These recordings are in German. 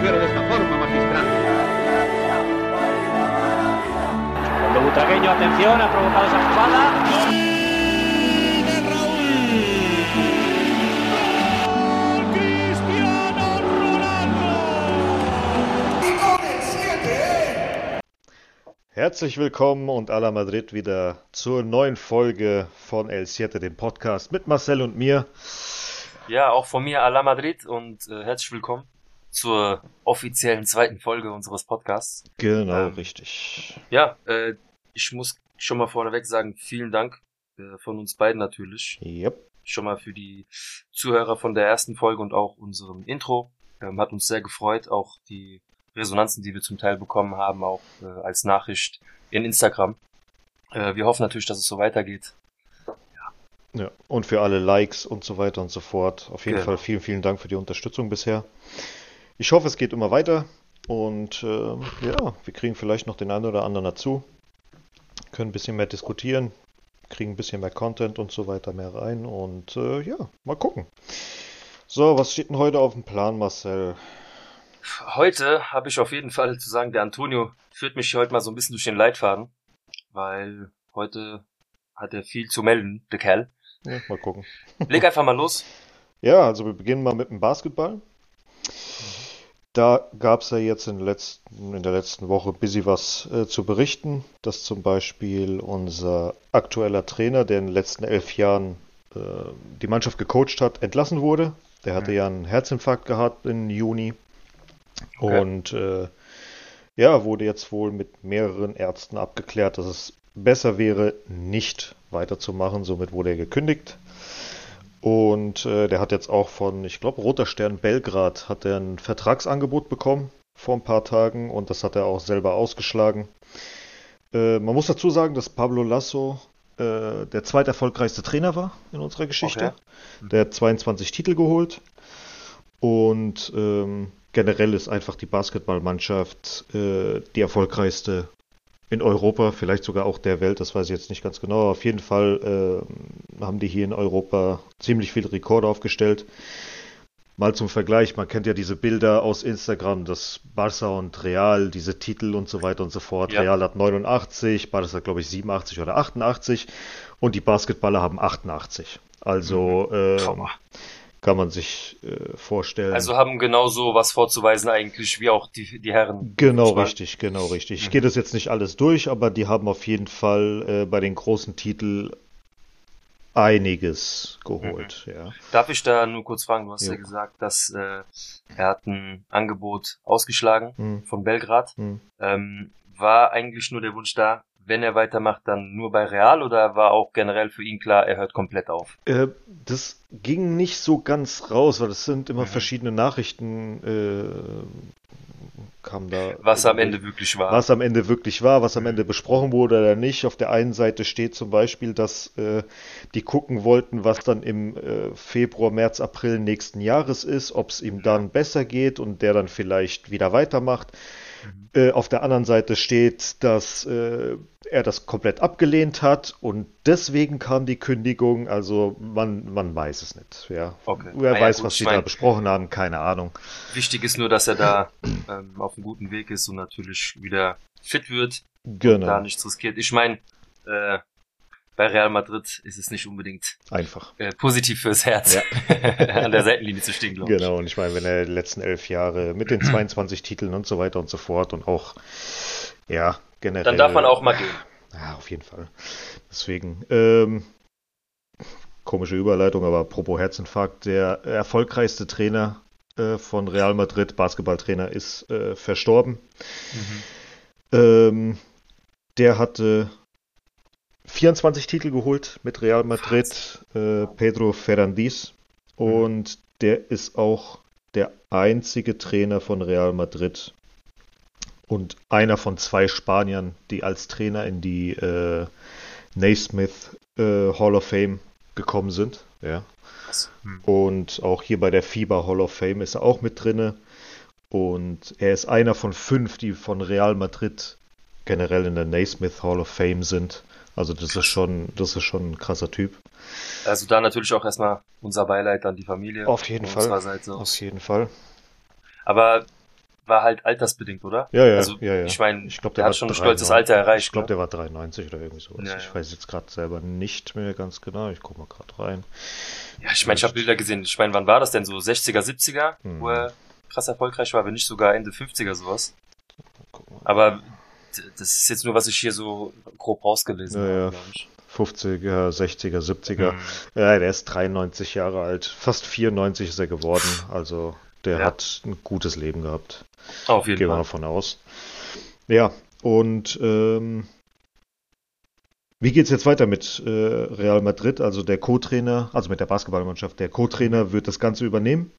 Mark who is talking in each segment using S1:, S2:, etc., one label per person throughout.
S1: proceder de esta forma, magistral.
S2: Cuando Butragueño, atención, ha provocado esa jugada.
S3: Herzlich willkommen und à la Madrid wieder zur neuen Folge von El Siete, dem Podcast mit Marcel und mir.
S4: Ja, auch von mir à la Madrid und äh, herzlich willkommen zur offiziellen zweiten Folge unseres Podcasts.
S3: Genau,
S4: Ähm,
S3: richtig.
S4: Ja, äh, ich muss schon mal vorneweg sagen, vielen Dank äh, von uns beiden natürlich.
S3: Yep.
S4: Schon mal für die Zuhörer von der ersten Folge und auch unserem Intro. Ähm, hat uns sehr gefreut, auch die Resonanzen, die wir zum Teil bekommen haben, auch äh, als Nachricht in Instagram. Äh, wir hoffen natürlich, dass es so weitergeht.
S3: Ja. Und für alle Likes und so weiter und so fort. Auf jeden
S4: Genau.
S3: Fall vielen, vielen Dank für die Unterstützung bisher. Ich hoffe, es geht immer weiter und ähm, ja, wir kriegen vielleicht noch den einen oder anderen dazu. Können ein bisschen mehr diskutieren, kriegen ein bisschen mehr Content und so weiter mehr rein und äh, ja, mal gucken. So, was steht denn heute auf dem Plan, Marcel?
S4: Heute habe ich auf jeden Fall zu sagen, der Antonio führt mich heute mal so ein bisschen durch den Leitfaden, weil heute hat er viel zu melden, der Kerl.
S3: Ja, mal gucken.
S4: Leg einfach mal los.
S3: Ja, also wir beginnen mal mit dem Basketball. Da gab es ja jetzt in, letzten, in der letzten Woche ein bisschen was äh, zu berichten, dass zum Beispiel unser aktueller Trainer, der in den letzten elf Jahren äh, die Mannschaft gecoacht hat, entlassen wurde. Der hatte
S4: Mhm.
S3: ja einen Herzinfarkt gehabt im Juni
S4: Okay.
S3: und äh, ja, wurde jetzt wohl mit mehreren Ärzten abgeklärt, dass es besser wäre, nicht weiterzumachen. Somit wurde er gekündigt. Und äh, der hat jetzt auch von, ich glaube, Roter Stern Belgrad hat er ein Vertragsangebot bekommen vor ein paar Tagen und das hat er auch selber ausgeschlagen. Äh, man muss dazu sagen, dass Pablo Lasso äh, der zweiterfolgreichste Trainer war in unserer Geschichte.
S4: Okay.
S3: Der hat 22 Titel geholt und ähm, generell ist einfach die Basketballmannschaft äh, die erfolgreichste in Europa, vielleicht sogar auch der Welt, das weiß ich jetzt nicht ganz genau. aber Auf jeden Fall äh, haben die hier in Europa ziemlich viele Rekorde aufgestellt. Mal zum Vergleich, man kennt ja diese Bilder aus Instagram, das Barca und Real, diese Titel und so weiter und so fort.
S4: Ja.
S3: Real hat 89, Barca hat glaube ich 87 oder 88 und die Basketballer haben 88. Also äh,
S4: Trauma.
S3: Kann man sich äh, vorstellen.
S4: Also haben genauso was vorzuweisen eigentlich, wie auch die, die Herren.
S3: Genau richtig, genau richtig. Ich
S4: Mhm.
S3: gehe das jetzt nicht alles durch, aber die haben auf jeden Fall äh, bei den großen Titeln einiges geholt. Ja.
S4: Darf ich da nur kurz fragen? Du hast
S3: Jo.
S4: ja gesagt, dass äh, er hat ein Angebot ausgeschlagen
S3: Hm,
S4: von Belgrad.
S3: hm.
S4: Ähm, war eigentlich nur der Wunsch da, wenn er weitermacht, dann nur bei Real oder war auch generell für ihn klar, er hört komplett auf?
S3: Äh, das ging nicht so ganz raus, weil das sind immer
S4: Mhm.
S3: verschiedene Nachrichten, äh, kam da.
S4: Was am Ende wirklich war.
S3: was am Ende wirklich war, was am
S4: Mhm.
S3: Ende besprochen wurde oder nicht. Auf der einen Seite steht zum Beispiel, dass äh, die gucken wollten, was dann im äh, Februar, März, April nächsten Jahres ist, ob es ihm dann besser geht und der dann vielleicht wieder weitermacht.
S4: Mhm.
S3: Äh, auf der anderen Seite steht, dass äh, er das komplett abgelehnt hat und deswegen kam die Kündigung. Also man, man weiß es nicht. Ja.
S4: Okay.
S3: Wer
S4: Ah ja,
S3: weiß,
S4: gut,
S3: was sie da besprochen haben, keine Ahnung.
S4: Wichtig ist nur, dass er da ähm, auf einem guten Weg ist und natürlich wieder fit wird,
S3: Genau,
S4: da nichts riskiert. Ich meine, äh, bei Real Madrid ist es nicht unbedingt
S3: einfach.
S4: äh, positiv fürs Herz, an der Seitenlinie zu stehen, glaube ich.
S3: Genau, und ich meine, wenn er die letzten elf Jahre mit den 22 Titeln und so weiter und so fort und auch, ja, generell.
S4: Dann darf man auch mal gehen.
S3: Ja, auf jeden Fall. Deswegen, ähm, komische Überleitung, aber apropos Herzinfarkt, der erfolgreichste Trainer äh, von Real Madrid, Basketballtrainer, ist äh, verstorben. Ähm, der hatte 24 Titel geholt mit Real Madrid, äh, Pedro Ferrandis. Und der ist auch der einzige Trainer von Real Madrid und einer von zwei Spaniern, die als Trainer in die äh, Naismith äh, Hall of Fame gekommen sind. Ja.
S4: Krass. Hm.
S3: Und auch hier bei der FIBA Hall of Fame ist er auch mit drinne. Und er ist einer von fünf, die von Real Madrid generell in der Naismith Hall of Fame sind. Also das ist schon, das ist schon ein krasser Typ.
S4: Also da natürlich auch erstmal unser Beileid an die Familie.
S3: Auf jeden Fall.
S4: Seite.
S3: Auf jeden Fall.
S4: Aber war halt altersbedingt, oder?
S3: Ja, ja,
S4: also,
S3: ja, ja.
S4: Ich meine,
S3: Ich glaub,
S4: der,
S3: der
S4: hat schon ein
S3: 93.
S4: stolzes Alter erreicht.
S3: Ich glaube,
S4: ne?
S3: der war 93 oder irgendwie sowas.
S4: Ja,
S3: ich weiß jetzt gerade selber nicht mehr ganz genau. Ich gucke mal gerade rein.
S4: Ja, ich meine, ich habe Bilder gesehen. Ich meine, wann war das denn? So 60er, 70er,
S3: Hm.
S4: wo er krass erfolgreich war, wenn nicht sogar Ende 50er sowas. Aber das ist jetzt nur, was ich hier so grob rausgelesen
S3: Ja,
S4: habe,
S3: ja.
S4: glaube ich.
S3: 50er, 60er, 70er.
S4: Hm.
S3: Ja, der ist 93 Jahre alt. Fast 94 ist er geworden. Also der
S4: Ja.
S3: hat ein gutes Leben gehabt.
S4: Auf jeden
S3: Gehen wir
S4: Fall.
S3: davon aus. Ja, und ähm, wie geht's jetzt weiter mit äh, Real Madrid? Also der Co-Trainer, also mit der Basketballmannschaft, der Co-Trainer wird das Ganze übernehmen.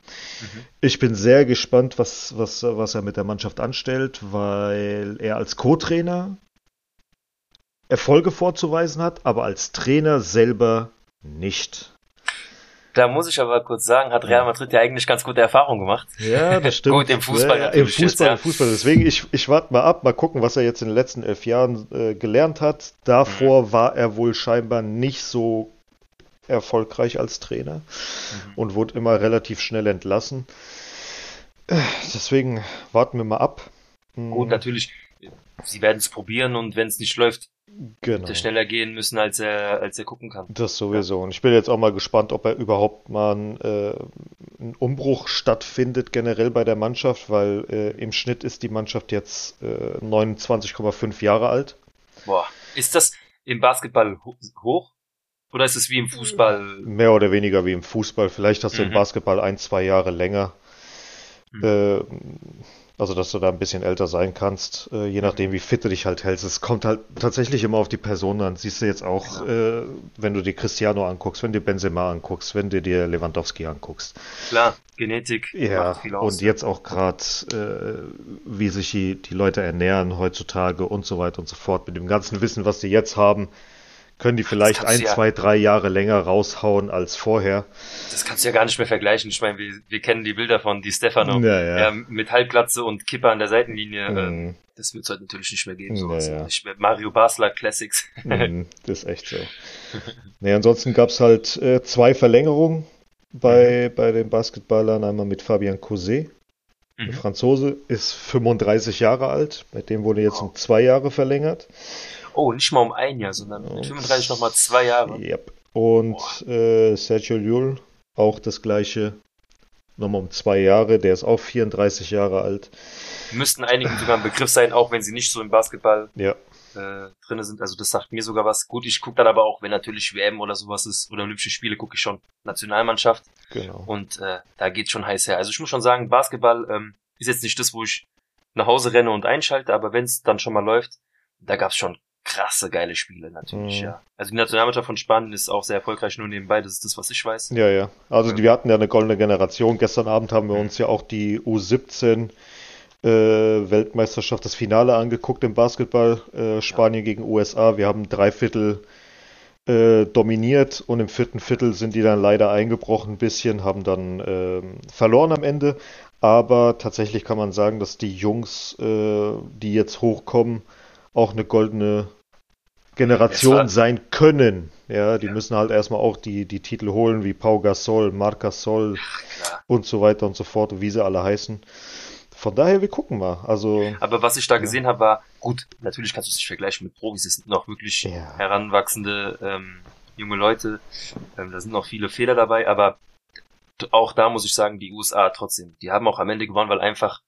S4: Mhm.
S3: Ich bin sehr gespannt, was, was, was er mit der Mannschaft anstellt, weil er als Co-Trainer Erfolge vorzuweisen hat, aber als Trainer selber nicht.
S4: Da muss ich aber kurz sagen, hat Real Madrid ja eigentlich ganz gute Erfahrungen gemacht.
S3: Ja, das stimmt.
S4: Gut, im Fußball
S3: ja,
S4: natürlich
S3: Im Fußball,
S4: jetzt, ja.
S3: im Fußball. Deswegen, ich, ich warte mal ab, mal gucken, was er jetzt in den letzten elf Jahren äh, gelernt hat. Davor
S4: Mhm.
S3: war er wohl scheinbar nicht so erfolgreich als Trainer
S4: Mhm.
S3: und wurde immer relativ schnell entlassen. Deswegen warten wir mal ab.
S4: Gut, natürlich, sie werden es probieren und wenn es nicht läuft,
S3: genau.
S4: er schneller gehen müssen, als er, als er gucken kann.
S3: Das sowieso. Und ich bin jetzt auch mal gespannt, ob er überhaupt mal ein, äh, ein Umbruch stattfindet generell bei der Mannschaft, weil äh, im Schnitt ist die Mannschaft jetzt äh, 29,5 Jahre alt.
S4: Boah. Ist das im Basketball ho- hoch? Oder ist es wie im Fußball?
S3: Mehr oder weniger wie im Fußball. Vielleicht hast du im
S4: Mhm.
S3: Basketball ein, zwei Jahre länger.
S4: Mhm.
S3: Also, dass du da ein bisschen älter sein kannst, äh, je nachdem, wie fit du dich halt hältst. Es kommt halt tatsächlich immer auf die Person an. Siehst du jetzt auch, äh, wenn du dir Cristiano anguckst, wenn du dir Benzema anguckst, wenn du dir Lewandowski anguckst.
S4: Klar, Genetik
S3: Ja,
S4: macht viel aus.
S3: und jetzt auch gerade, äh, wie sich die, die Leute ernähren heutzutage und so weiter und so fort. Mit dem ganzen Wissen, was die jetzt haben, können die vielleicht ein,
S4: ja-
S3: zwei, drei Jahre länger raushauen als vorher.
S4: Das kannst du ja gar nicht mehr vergleichen. Ich meine, wir, wir kennen die Bilder von Di Stefano.
S3: Ja, ja.
S4: Ja, mit Halbglatze und Kipper an der Seitenlinie. ähm,
S3: Mhm.
S4: Das wird es heute natürlich nicht mehr geben.
S3: Ja,
S4: Sowas.
S3: ja.
S4: Ich, Mario Basler Classics.
S3: Mhm, das ist echt so. Nee, ansonsten gab es halt äh, zwei Verlängerungen bei,
S4: Mhm.
S3: bei den Basketballern. Einmal mit Fabian Cousset, der
S4: Mhm.
S3: Franzose, ist 35 Jahre alt. Mit dem wurde jetzt um zwei Jahre verlängert.
S4: Oh, nicht mal um ein Jahr, sondern mit 35 nochmal zwei Jahre.
S3: Yep. Und äh, Sergio Llull, auch das gleiche, nochmal um zwei Jahre. Der ist auch 34 Jahre alt.
S4: Müssten einigen sogar ein Begriff sein, auch wenn sie nicht so im Basketball
S3: Ja,
S4: äh, drinne sind. Also das sagt mir sogar was. Gut, ich gucke dann aber auch, wenn natürlich WM oder sowas ist oder Olympische Spiele, gucke ich schon Nationalmannschaft
S3: genau.
S4: und äh, da geht schon heiß her. Also ich muss schon sagen, Basketball ähm, ist jetzt nicht das, wo ich nach Hause renne und einschalte, aber wenn es dann schon mal läuft, da gab's schon krasse geile Spiele natürlich,
S3: Mhm.
S4: ja. Also die Nationalmannschaft von Spanien ist auch sehr erfolgreich, nur nebenbei, das ist das, was ich weiß.
S3: Ja, ja. Also die, wir hatten ja eine goldene Generation. Gestern Abend haben wir uns ja auch die U17 äh, Weltmeisterschaft, das Finale angeguckt im Basketball. Äh, Spanien gegen USA. Wir haben drei Viertel äh, dominiert und im vierten Viertel sind die dann leider eingebrochen ein bisschen, haben dann ähm, verloren am Ende. Aber tatsächlich kann man sagen, dass die Jungs, äh, die jetzt hochkommen, auch eine goldene Generation
S4: war-
S3: sein können. Ja, die
S4: Ja.
S3: müssen halt erstmal auch die, die Titel holen, wie Pau Gasol, Marc Gasol
S4: Klar.
S3: und so weiter und so fort, wie sie alle heißen. Von daher, wir gucken mal. Also,
S4: Aber was ich da
S3: Ja.
S4: gesehen habe, war, gut, natürlich kannst du es nicht vergleichen mit Profis, es sind noch wirklich
S3: Ja.
S4: heranwachsende ähm, junge Leute, ähm, da sind noch viele Fehler dabei, aber auch da muss ich sagen, die USA trotzdem, die haben auch am Ende gewonnen, weil einfach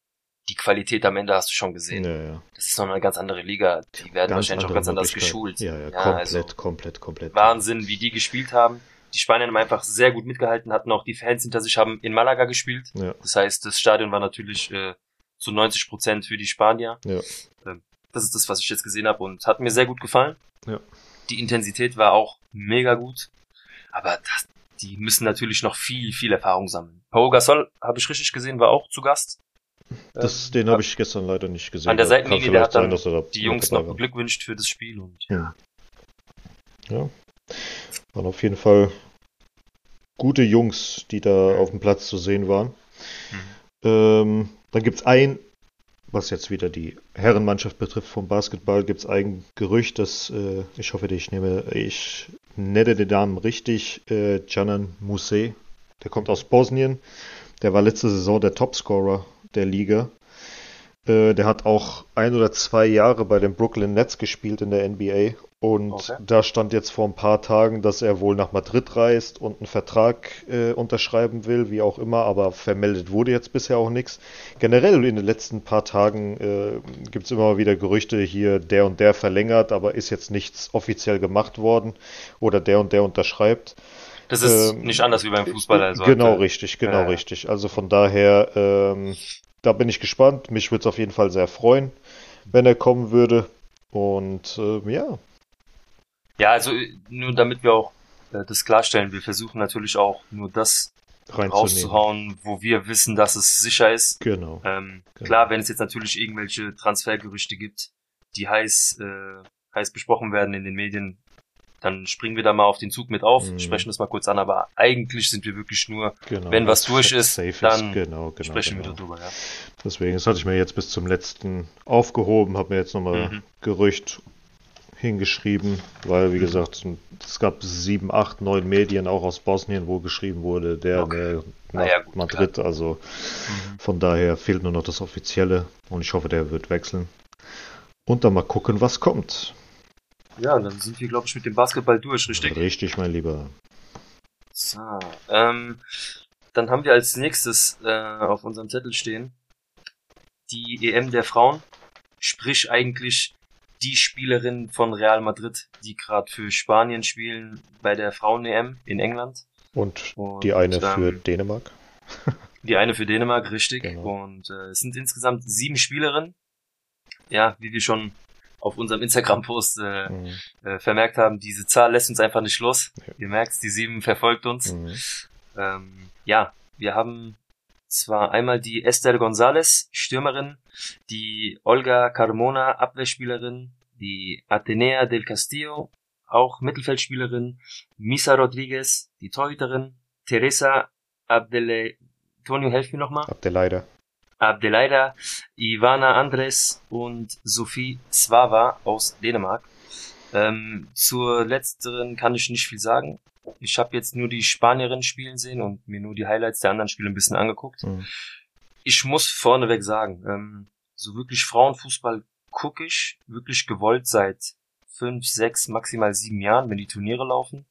S4: die Qualität am Ende hast du schon gesehen.
S3: ja, ja.
S4: Das ist noch eine ganz andere Liga, die werden wahrscheinlich auch ganz anders geschult.
S3: Ja, ja,
S4: Ja,
S3: komplett,
S4: also-
S3: komplett, komplett.
S4: Wahnsinn, wie die gespielt haben. Die Spanier haben einfach sehr gut mitgehalten, hatten auch die Fans hinter sich, haben in Malaga gespielt.
S3: Ja,
S4: Das heißt, das Stadion war natürlich äh, zu 90 Prozent für die Spanier.
S3: ja.
S4: Ähm, das ist das, was ich jetzt gesehen habe und hat mir sehr gut gefallen.
S3: Ja.
S4: Die Intensität war auch mega gut. Aber das, die müssen natürlich noch viel, viel Erfahrung sammeln. Pau Gasol, habe ich richtig gesehen, war auch zu Gast.
S3: Das,
S4: Ähm,
S3: den habe ich gestern leider nicht gesehen.
S4: An der Seitenlinie,
S3: vielleicht
S4: der hat dann
S3: sein, da
S4: die Jungs noch beglückwünscht für das Spiel und
S3: Ja. ja. Waren auf jeden Fall gute Jungs, die da auf dem Platz zu sehen waren. Ähm, dann gibt es ein, was jetzt wieder die Herrenmannschaft betrifft vom Basketball, gibt es ein Gerücht, dass, äh, ich hoffe, ich nehme, ich nenne den Namen richtig, äh, Canan Muse, der kommt aus Bosnien, der war letzte Saison der Topscorer der Liga. Äh, der hat auch ein oder zwei Jahre bei den Brooklyn Nets gespielt in der NBA. Und okay. da stand jetzt vor ein paar Tagen, dass er wohl nach Madrid reist und einen Vertrag äh, unterschreiben will, wie auch immer, aber vermeldet wurde jetzt bisher auch nichts. Generell in den letzten paar Tagen äh, gibt es immer wieder Gerüchte, hier der und der verlängert, aber ist jetzt nichts offiziell gemacht worden oder der und der unterschreibt.
S4: Das ist ähm, nicht anders wie beim Fußball.
S3: Also genau halt, richtig, genau ja. richtig. Also von daher, ähm, da bin ich gespannt. Mich würde es auf jeden Fall sehr freuen, wenn er kommen würde. Und äh, ja.
S4: Ja, also nur damit wir auch äh, das klarstellen, wir versuchen natürlich auch nur das rauszuhauen, wo wir wissen, dass es sicher ist.
S3: Genau.
S4: Ähm, genau. Klar, wenn es jetzt natürlich irgendwelche Transfergerüchte gibt, die heiß, äh, heiß besprochen werden in den Medien, dann springen wir da mal auf den Zug mit auf, mhm. sprechen das mal kurz an, aber eigentlich sind wir wirklich nur, genau, wenn was durch ist, dann
S3: genau, genau,
S4: sprechen
S3: genau.
S4: wir darüber, ja.
S3: Deswegen, das hatte ich mir jetzt bis zum letzten aufgehoben, habe mir jetzt nochmal mhm. Gerücht hingeschrieben, weil, wie gesagt, es gab sieben, acht, neun Medien auch aus Bosnien, wo geschrieben wurde, der, okay. der nach ja, gut, Madrid, klar. also mhm. von daher fehlt nur noch das Offizielle und ich hoffe, der wird wechseln. Und dann mal gucken, was kommt.
S4: Ja, dann sind wir, glaube ich, mit dem Basketball durch, richtig?
S3: Richtig, mein Lieber.
S4: So, ähm, dann haben wir als nächstes äh, auf unserem Zettel stehen die EM der Frauen, sprich eigentlich die Spielerin von Real Madrid, die gerade für Spanien spielen bei der Frauen-EM in England.
S3: Und, Und die eine ähm, für Dänemark.
S4: die eine für Dänemark, richtig. Genau. Und äh, es sind insgesamt sieben Spielerinnen. Ja, wie wir schon auf unserem Instagram-Post äh, mhm. äh, vermerkt haben, diese Zahl lässt uns einfach nicht los. Ja. Ihr merkt, die sieben verfolgt uns. Mhm. Ähm, ja, wir haben zwar einmal die Esther González, Stürmerin, die Olga Carmona, Abwehrspielerin, die Atenea del Castillo, auch Mittelfeldspielerin, Misa Rodriguez, die Torhüterin, Teresa Abdele, Tonio, helf mir nochmal.
S3: Abdelaida.
S4: Abdelaida, Ivana Andres und Sophie Svava aus Dänemark. Ähm, zur letzteren kann ich nicht viel sagen. Ich habe jetzt nur die Spanierin spielen sehen und mir nur die Highlights der anderen Spiele ein bisschen angeguckt. Mhm. Ich muss vorneweg sagen, ähm, so wirklich Frauenfußball gucke ich wirklich gewollt seit fünf, sechs, maximal sieben Jahren, wenn die Turniere laufen.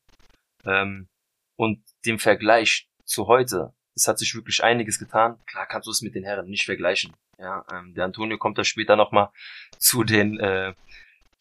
S4: Ähm, und dem Vergleich zu heute es hat sich wirklich einiges getan. Klar kannst du es mit den Herren nicht vergleichen. Ja, ähm, der Antonio kommt da später nochmal zu den äh,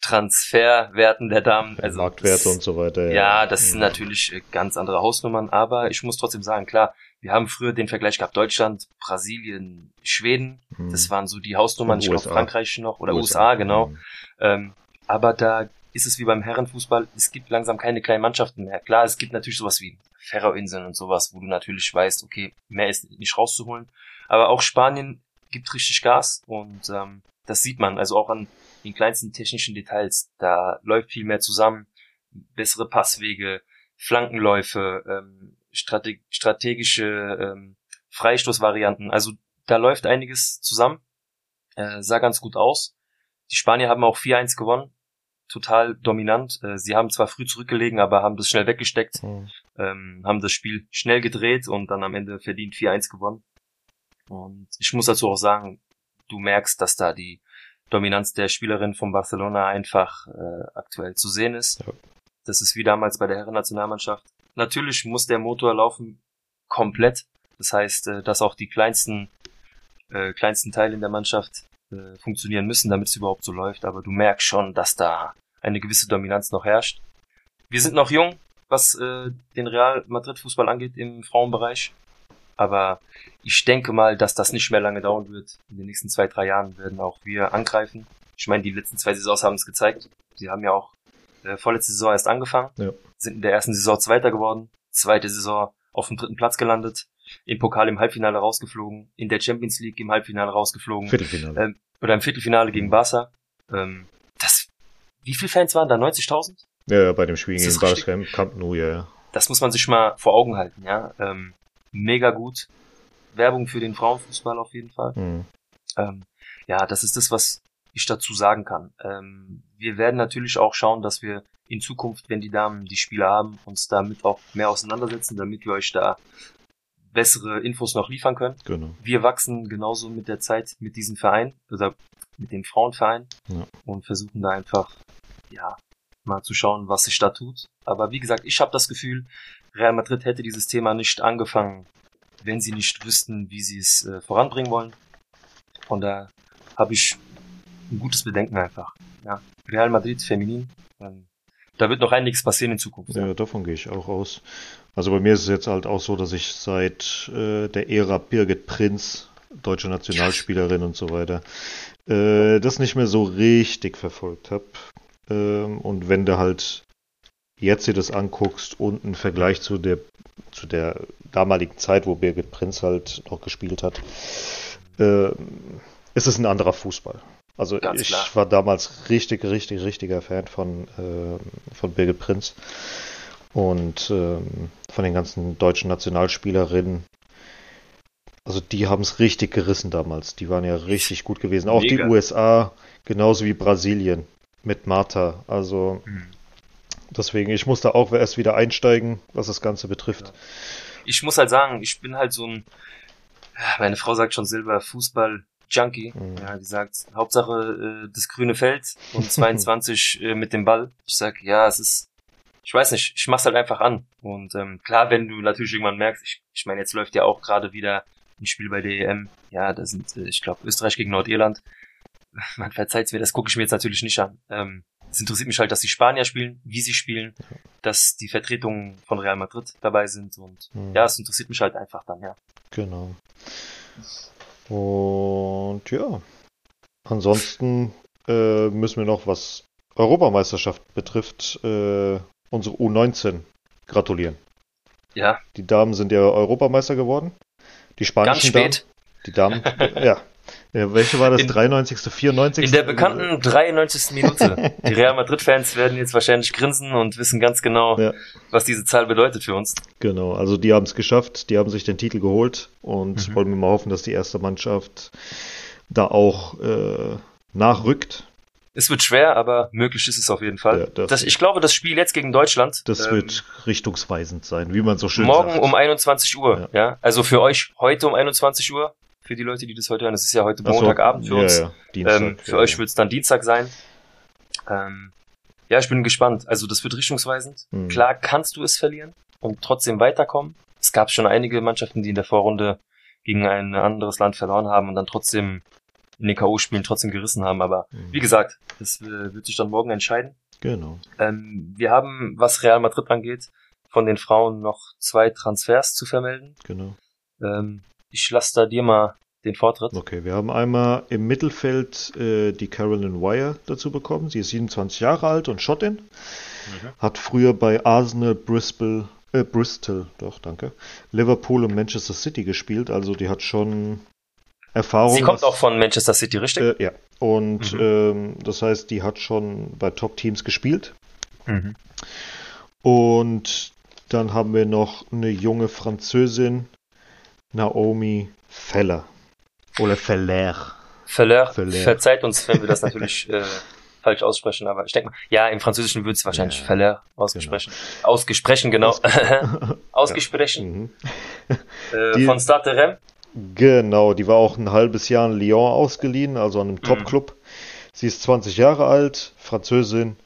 S4: Transferwerten der Damen.
S3: Also Marktwerte und so weiter.
S4: Ja, ja das ja. sind natürlich äh, ganz andere Hausnummern, aber ich muss trotzdem sagen, klar, wir haben früher den Vergleich gehabt, Deutschland, Brasilien, Schweden, hm. das waren so die Hausnummern, ich glaube Frankreich noch, oder USA, USA genau. Hm. Ähm, aber da ist es wie beim Herrenfußball, es gibt langsam keine kleinen Mannschaften mehr. Klar, es gibt natürlich sowas wie Ferroinseln und sowas, wo du natürlich weißt, okay, mehr ist nicht rauszuholen. Aber auch Spanien gibt richtig Gas und ähm, das sieht man, also auch an den kleinsten technischen Details. Da läuft viel mehr zusammen, bessere Passwege, Flankenläufe, ähm, strate strategische ähm, Freistoßvarianten. Also da läuft einiges zusammen. Äh, sah ganz gut aus. Die Spanier haben auch 4-1 gewonnen total dominant. Äh, sie haben zwar früh zurückgelegen, aber haben das schnell weggesteckt, mhm. ähm, haben das Spiel schnell gedreht und dann am Ende verdient 4-1 gewonnen. Und ich muss dazu auch sagen, du merkst, dass da die Dominanz der Spielerin von Barcelona einfach äh, aktuell zu sehen ist. Ja. Das ist wie damals bei der Herren-Nationalmannschaft. Natürlich muss der Motor laufen komplett. Das heißt, äh, dass auch die kleinsten, äh, kleinsten Teile in der Mannschaft äh, funktionieren müssen, damit es überhaupt so läuft. Aber du merkst schon, dass da eine gewisse Dominanz noch herrscht. Wir sind noch jung, was äh, den Real Madrid Fußball angeht im Frauenbereich. Aber ich denke mal, dass das nicht mehr lange dauern wird. In den nächsten zwei, drei Jahren werden auch wir angreifen. Ich meine, die letzten zwei Saisons haben es gezeigt. Sie haben ja auch äh, vorletzte Saison erst angefangen, ja. sind in der ersten Saison Zweiter geworden, zweite Saison auf dem dritten Platz gelandet, im Pokal im Halbfinale rausgeflogen, in der Champions League im Halbfinale rausgeflogen.
S3: Viertelfinale.
S4: Ähm, oder im Viertelfinale gegen Barca. Ähm, wie viele Fans waren da? 90.000?
S3: Ja, bei dem Spiel gegen Barca im Camp Nou, ja, ja.
S4: Das muss man sich mal vor Augen halten, ja. Ähm, mega gut. Werbung für den Frauenfußball auf jeden Fall. Mhm. Ähm, ja, das ist das, was ich dazu sagen kann. Ähm, wir werden natürlich auch schauen, dass wir in Zukunft, wenn die Damen die Spiele haben, uns damit auch mehr auseinandersetzen, damit wir euch da bessere Infos noch liefern können.
S3: Genau.
S4: Wir wachsen genauso mit der Zeit mit diesem Verein, oder mit dem Frauenverein
S3: Ja.
S4: und versuchen da einfach, ja, mal zu schauen, was sich da tut. Aber wie gesagt, ich habe das Gefühl, Real Madrid hätte dieses Thema nicht angefangen, wenn sie nicht wüssten, wie sie es äh, voranbringen wollen. Von da habe ich ein gutes Bedenken einfach. Ja, Real Madrid feminin. Ähm, da wird noch einiges passieren in Zukunft.
S3: Ja, davon gehe ich auch aus. Also bei mir ist es jetzt halt auch so, dass ich seit äh, der Ära Birgit Prinz, deutsche Nationalspielerin und so weiter, äh, das nicht mehr so richtig verfolgt habe. Ähm, und wenn du halt jetzt dir das anguckst und einen Vergleich zu der zu der damaligen Zeit, wo Birgit Prinz halt noch gespielt hat, ähm, ist es ein anderer Fußball. Also
S4: Ganz
S3: ich
S4: klar.
S3: war damals richtig, richtig, richtiger Fan von, ähm, von Birgit Prinz und ähm, von den ganzen deutschen Nationalspielerinnen. Also die haben es richtig gerissen damals. Die waren ja richtig gut gewesen. Auch
S4: Mega.
S3: die USA, genauso wie Brasilien mit Marta. Also
S4: Mhm.
S3: deswegen, ich musste auch erst wieder einsteigen, was das Ganze betrifft.
S4: Ich muss halt sagen, ich bin halt so ein, meine Frau sagt schon selber Fußball-Junkie.
S3: Mhm.
S4: Ja, die sagt, Hauptsache äh, das grüne Feld und 22 äh, mit dem Ball. Ich sag, ja, es ist, ich weiß nicht, ich mach's halt einfach an. Und ähm, klar, wenn du natürlich irgendwann merkst, ich, ich meine, jetzt läuft ja auch gerade wieder ein Spiel bei der EM. Ja, da sind, äh, ich glaube, Österreich gegen Nordirland. Man verzeiht's mir, das gucke ich mir jetzt natürlich nicht an. Ähm, es interessiert mich halt, dass die Spanier spielen, wie sie spielen, dass die Vertretungen von Real Madrid dabei sind und
S3: Mhm.
S4: ja, es interessiert mich halt einfach dann, ja.
S3: Genau. Und ja, ansonsten äh, müssen wir noch, was Europameisterschaft betrifft, äh, unsere U19 gratulieren.
S4: Ja,
S3: Die Damen sind ja Europameister geworden. Die spanischen
S4: ganz spät.
S3: Damen. Die Damen, ja. ja. Welche war das?
S4: In-
S3: 93., 94.?
S4: In der bekannten 93. Minute. Die Real Madrid-Fans werden jetzt wahrscheinlich grinsen und wissen ganz genau,
S3: Ja.
S4: was diese Zahl bedeutet für uns.
S3: Genau, also die haben es geschafft, die haben sich den Titel geholt und
S4: Mhm.
S3: wollen wir mal hoffen, dass die erste Mannschaft da auch äh, nachrückt.
S4: Es wird schwer, aber möglich ist es auf jeden Fall.
S3: Ja, das-
S4: das, ich glaube, das Spiel jetzt gegen Deutschland
S3: Das
S4: ähm,
S3: wird richtungsweisend sein, wie man so schön
S4: morgen
S3: sagt.
S4: um 21 Uhr. Ja. also für euch heute um 21 Uhr. Für die Leute, die das heute hören, es ist ja heute
S3: so,
S4: Montagabend für
S3: ja,
S4: uns.
S3: Ja, Dienstag,
S4: ähm, für
S3: ja,
S4: euch
S3: ja.
S4: wird es dann Dienstag sein. Ähm, ja, ich bin gespannt. Also das wird richtungsweisend.
S3: Mhm.
S4: Klar kannst du es verlieren und trotzdem weiterkommen. Es gab schon einige Mannschaften, die in der Vorrunde gegen ein anderes Land verloren haben und dann trotzdem in den K.O.-Spielen trotzdem gerissen haben. Aber
S3: Mhm.
S4: wie gesagt, das äh, wird sich dann morgen entscheiden.
S3: Genau.
S4: Ähm, wir haben, was Real Madrid angeht, von den Frauen noch zwei Transfers zu vermelden.
S3: Genau.
S4: Ähm, ich lasse da dir mal den Vortritt.
S3: Okay, wir haben einmal im Mittelfeld äh, die Carolyn Wire dazu bekommen. Sie ist 27 Jahre alt und Schottin. Hat früher bei Arsenal, Bristol, äh, Bristol, doch, danke, Liverpool und Manchester City gespielt. Also die hat schon Erfahrung.
S4: Sie kommt
S3: was-
S4: auch von Manchester City, richtig?
S3: Äh, ja. Und
S4: Mhm.
S3: ähm, das heißt, die hat schon bei Top-Teams gespielt.
S4: Mhm.
S3: Und dann haben wir noch eine junge Französin, Naomi Feller. Oder Feller.
S4: Feller,
S3: Feller.
S4: verzeiht uns, wenn wir das natürlich äh, falsch aussprechen, aber ich denke mal, ja, im Französischen würde es wahrscheinlich
S3: Ja.
S4: Feller ausgesprochen. Ausgesprochen, genau. Ausgesprochen.
S3: Mhm.
S4: Äh,
S3: Die-
S4: von Stade Rem.
S3: Genau, die war auch ein halbes Jahr in Lyon ausgeliehen, also an einem
S4: Mhm.
S3: Top-Club. Sie ist 20 Jahre alt, Französin,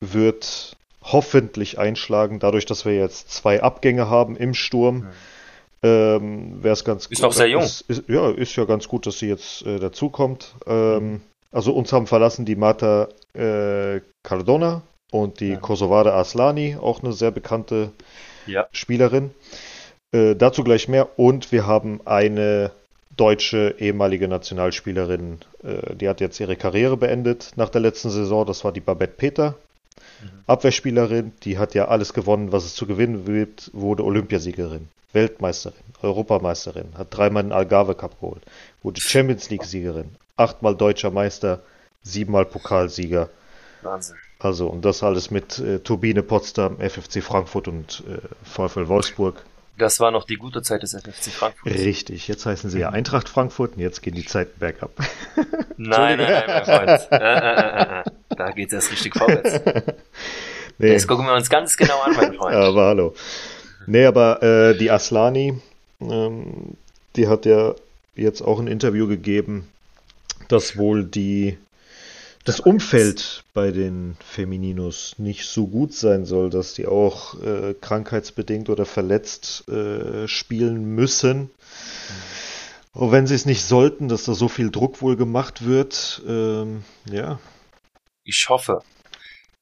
S3: wird hoffentlich einschlagen, dadurch, dass wir jetzt zwei Abgänge haben im Sturm.
S4: Mhm.
S3: Ähm, Wäre es ganz
S4: Ist noch sehr jung.
S3: Ist, ist, ja, ist ja ganz gut, dass sie jetzt äh, dazukommt. Ähm, also uns haben verlassen die Marta äh, Cardona und die
S4: Ja.
S3: Kosovare Aslani, auch eine sehr bekannte
S4: Ja.
S3: Spielerin. Äh, dazu gleich mehr. Und wir haben eine deutsche ehemalige Nationalspielerin, äh, die hat jetzt ihre Karriere beendet nach der letzten Saison. Das war die Babette Peter.
S4: Mhm.
S3: Abwehrspielerin, die hat ja alles gewonnen, was es zu gewinnen gibt, wurde Olympiasiegerin, Weltmeisterin, Europameisterin, hat dreimal den Algarve Cup geholt, wurde Champions League Siegerin, achtmal deutscher Meister, siebenmal Pokalsieger.
S4: Wahnsinn.
S3: Also, und das alles mit äh, Turbine Potsdam, FFC Frankfurt und äh, VfL Wolfsburg.
S4: Das war noch die gute Zeit des FFC Frankfurt.
S3: Richtig, jetzt heißen sie ja Eintracht Frankfurt und jetzt gehen die Zeiten bergab.
S4: Nein, nein, nein, mein Freund. Äh, äh, äh. Da geht's erst richtig vorwärts.
S3: nee,
S4: Das gucken wir uns ganz genau an, mein Freund.
S3: aber hallo. Nee, aber die Aslani, ähm, die hat ja jetzt auch ein Interview gegeben, dass wohl die das Umfeld bei den Femininos nicht so gut sein soll, dass die auch äh, krankheitsbedingt oder verletzt äh, spielen müssen. Mhm. Auch wenn sie es nicht sollten, dass da so viel Druck wohl gemacht wird. Ähm, ja.
S4: Ich hoffe.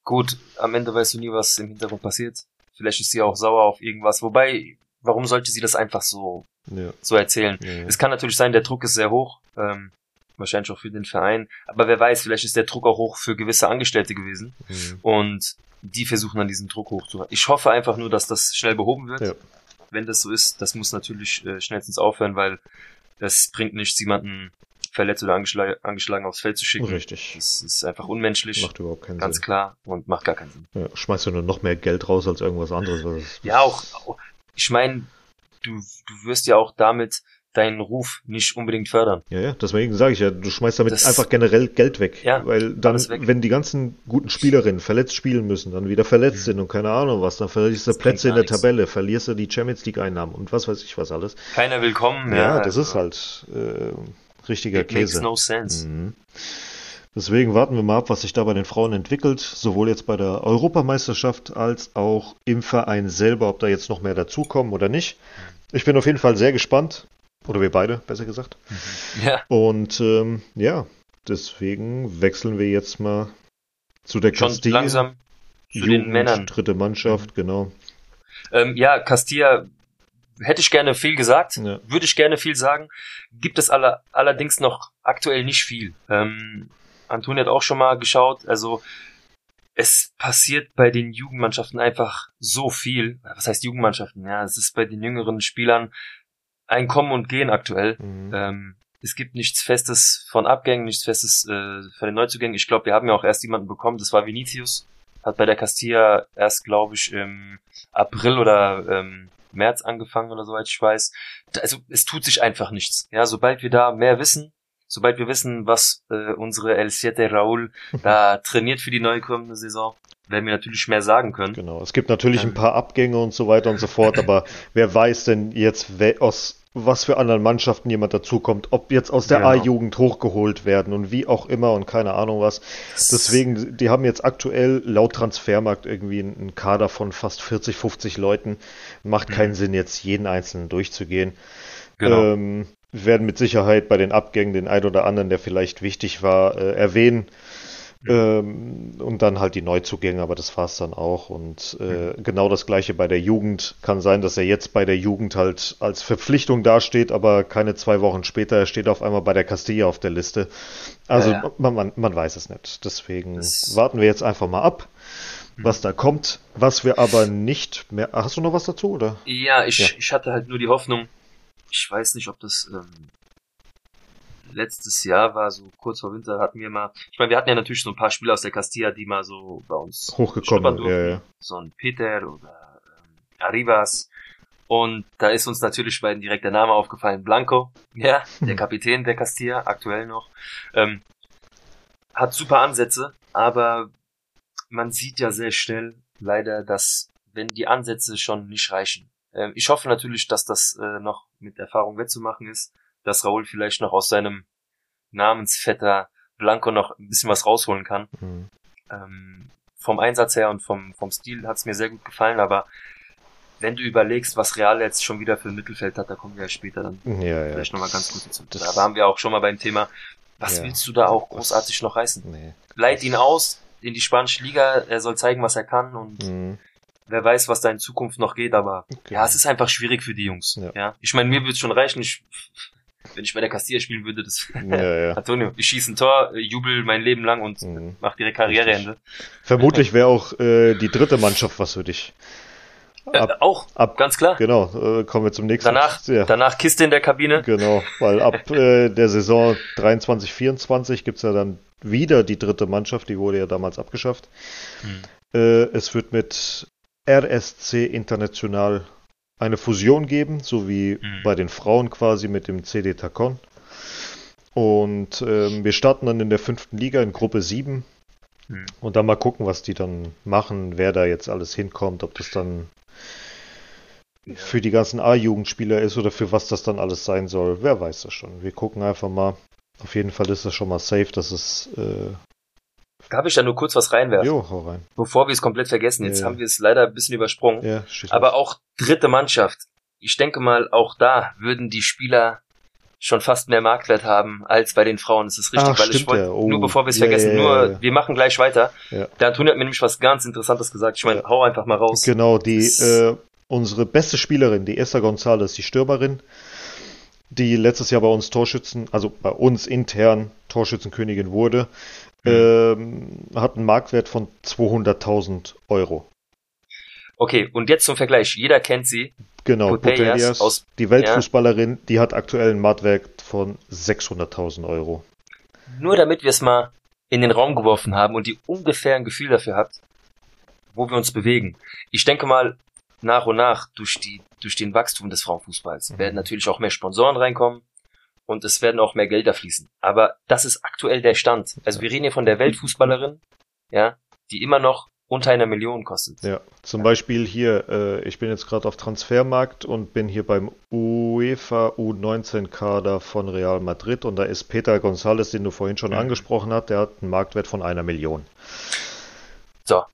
S4: Gut, am Ende weißt du nie, was im Hintergrund passiert. Vielleicht ist sie auch sauer auf irgendwas. Wobei, warum sollte sie das einfach so, ja. so erzählen? Ja. Es kann natürlich sein, der Druck ist sehr hoch. Ähm, wahrscheinlich auch für den Verein. Aber wer weiß, vielleicht ist der Druck auch hoch für gewisse Angestellte gewesen. Mhm. Und die versuchen dann diesen Druck hochzuhalten. Ich hoffe einfach nur, dass das schnell behoben wird. Ja. Wenn das so ist, das muss natürlich äh, schnellstens aufhören, weil es bringt nichts, jemanden verletzt oder angeschlagen, angeschlagen aufs Feld zu schicken.
S3: Richtig.
S4: Das ist einfach unmenschlich.
S3: Macht überhaupt keinen
S4: ganz
S3: Sinn.
S4: Ganz klar und macht gar keinen Sinn.
S3: Ja, schmeißt du nur noch mehr Geld raus als irgendwas anderes.
S4: Was ja, auch, auch ich meine, du, du wirst ja auch damit deinen Ruf nicht unbedingt fördern.
S3: Ja, ja, deswegen sage ich ja, du schmeißt damit das, einfach generell Geld weg.
S4: Ja,
S3: weil dann, wenn die ganzen guten Spielerinnen verletzt spielen müssen, dann wieder verletzt mhm. sind und keine Ahnung was, dann verlierst du Plätze in der nichts. Tabelle, verlierst du die Champions League Einnahmen und was weiß ich was alles.
S4: Keiner willkommen.
S3: Ja, ja das ist halt äh, richtiger It Käse.
S4: Makes no sense. Mhm.
S3: Deswegen warten wir mal ab, was sich da bei den Frauen entwickelt, sowohl jetzt bei der Europameisterschaft als auch im Verein selber, ob da jetzt noch mehr dazukommen oder nicht. Ich bin auf jeden Fall sehr gespannt. Oder wir beide, besser gesagt.
S4: Ja.
S3: Und ähm, ja, deswegen wechseln wir jetzt mal zu der
S4: Schon Castilla. langsam zu Jugend, den Männern.
S3: Dritte Mannschaft, mhm. genau.
S4: Ähm, ja, Castilla hätte ich gerne viel gesagt, ja. würde ich gerne viel sagen. Gibt es aller, allerdings noch aktuell nicht viel. Ähm, Anton hat auch schon mal geschaut, also es passiert bei den Jugendmannschaften einfach so viel. Was heißt Jugendmannschaften? Ja, es ist bei den jüngeren Spielern ein Kommen und Gehen aktuell. Mhm. Ähm, es gibt nichts Festes von Abgängen, nichts Festes äh, von den Neuzugängen. Ich glaube, wir haben ja auch erst jemanden bekommen, das war Vinicius. Hat bei der Castilla erst, glaube ich, im April oder ähm, März angefangen oder soweit ich weiß. Also es tut sich einfach nichts. Ja, sobald wir da mehr wissen, sobald wir wissen, was äh, unsere El Siete Raúl da trainiert für die neue kommende Saison, werden wir natürlich mehr sagen können.
S3: Genau, es gibt natürlich ein paar Abgänge und so weiter und so fort, aber wer weiß denn jetzt, aus was für anderen Mannschaften jemand dazukommt, ob jetzt aus der genau. A-Jugend hochgeholt werden und wie auch immer und keine Ahnung was. Deswegen, die haben jetzt aktuell laut Transfermarkt irgendwie einen Kader von fast 40, 50 Leuten. Macht keinen mhm. Sinn, jetzt jeden einzelnen durchzugehen. Genau. Ähm, wir werden mit Sicherheit bei den Abgängen den ein oder anderen, der vielleicht wichtig war, äh, erwähnen. Ähm, und dann halt die Neuzugänge, aber das war es dann auch. Und äh, genau das gleiche bei der Jugend. Kann sein, dass er jetzt bei der Jugend halt als Verpflichtung dasteht, aber keine zwei Wochen später steht auf einmal bei der Castilla auf der Liste. Also ja, ja. Man, man, man, weiß es nicht. Deswegen das warten wir jetzt einfach mal ab, hm. was da kommt. Was wir aber nicht mehr. Hast du noch was dazu, oder?
S4: Ja, ich, ja. ich hatte halt nur die Hoffnung. Ich weiß nicht, ob das ähm, letztes Jahr war, so kurz vor Winter, hatten wir mal, ich meine, wir hatten ja natürlich so ein paar Spieler aus der Castilla, die mal so bei uns
S3: hochgekommen durften. Ja, ja.
S4: So ein Peter oder ähm, Arribas. Und da ist uns natürlich beiden direkt der Name aufgefallen, Blanco, ja, der Kapitän der Castilla, aktuell noch. Ähm, hat super Ansätze, aber man sieht ja sehr schnell leider, dass wenn die Ansätze schon nicht reichen. Ähm, ich hoffe natürlich, dass das äh, noch mit Erfahrung wettzumachen ist dass Raul vielleicht noch aus seinem Namensvetter Blanco noch ein bisschen was rausholen kann. Mhm. Ähm, vom Einsatz her und vom, vom Stil hat es mir sehr gut gefallen, aber wenn du überlegst, was Real jetzt schon wieder für ein Mittelfeld hat, da kommen wir ja später dann
S3: ja, ja.
S4: vielleicht nochmal ganz kurz dazu. Da waren wir auch schon mal beim Thema, was ja. willst du da auch großartig noch reißen?
S3: Nee.
S4: Leit ihn aus in die spanische Liga, er soll zeigen, was er kann und mhm. wer weiß, was da in Zukunft noch geht, aber okay. ja, es ist einfach schwierig für die Jungs. Ja. Ich meine, mir würde es schon reichen, ich wenn ich bei der Castilla spielen würde, das
S3: ja, ja.
S4: Antonio, ich schieße ein Tor, jubel mein Leben lang und mhm. mach direkt Karriereende.
S3: Vermutlich wäre auch äh, die dritte Mannschaft was für dich.
S4: Ab, äh, auch, ab, ganz klar.
S3: Genau, äh, kommen wir zum nächsten.
S4: Danach, ja. danach Kiste in der Kabine.
S3: Genau, weil ab äh, der Saison 23, 24 gibt's ja dann wieder die dritte Mannschaft, die wurde ja damals abgeschafft. Hm. Äh, es wird mit RSC International eine Fusion geben, so wie mhm. bei den Frauen quasi mit dem CD Tacon. Und ähm, wir starten dann in der fünften Liga in Gruppe 7 mhm. und dann mal gucken, was die dann machen, wer da jetzt alles hinkommt, ob das dann für die ganzen A-Jugendspieler ist oder für was das dann alles sein soll. Wer weiß das schon. Wir gucken einfach mal. Auf jeden Fall ist das schon mal safe, dass es. Äh,
S4: Darf ich da nur kurz was reinwerfen?
S3: jo, hau rein.
S4: Bevor wir es komplett vergessen, jetzt
S3: Ja.
S4: haben wir es leider ein bisschen übersprungen.
S3: Ja,
S4: Aber auch dritte Mannschaft. Ich denke mal, auch da würden die Spieler schon fast mehr Marktwert haben als bei den Frauen. Das ist richtig,
S3: Ach,
S4: weil ich wollte,
S3: ja. Oh,
S4: nur bevor wir es
S3: ja,
S4: vergessen,
S3: ja,
S4: nur,
S3: ja, ja.
S4: wir machen gleich weiter.
S3: Ja.
S4: Der Antonio hat mir nämlich was ganz Interessantes gesagt. Ich meine,
S3: Ja.
S4: hau einfach mal raus.
S3: Genau, die äh, unsere beste Spielerin, die Esther González, die Stürmerin, die letztes Jahr bei uns Torschützen, also bei uns intern Torschützenkönigin wurde, ähm, hat einen Marktwert von 200.000 Euro.
S4: Okay, und jetzt zum Vergleich. Jeder kennt sie.
S3: Genau,
S4: Putellas aus-
S3: die Weltfußballerin, die hat aktuell einen Marktwert von 600.000 Euro.
S4: Nur damit wir es mal in den Raum geworfen haben und ihr ungefähr ein Gefühl dafür habt, wo wir uns bewegen. Ich denke mal, nach und nach durch die, durch den Wachstum des Frauenfußballs
S3: Mhm.
S4: werden natürlich auch mehr Sponsoren reinkommen und es werden auch mehr Gelder fließen. Aber das ist aktuell der Stand. Also wir reden hier von der Weltfußballerin, ja, die immer noch unter einer Million kostet.
S3: Ja, zum Beispiel hier, äh, ich bin jetzt gerade auf Transfermarkt und bin hier beim UEFA U19-Kader von Real Madrid und da ist Peter González, den du vorhin schon
S4: Mhm.
S3: angesprochen hast, der hat einen Marktwert von einer Million.
S4: So,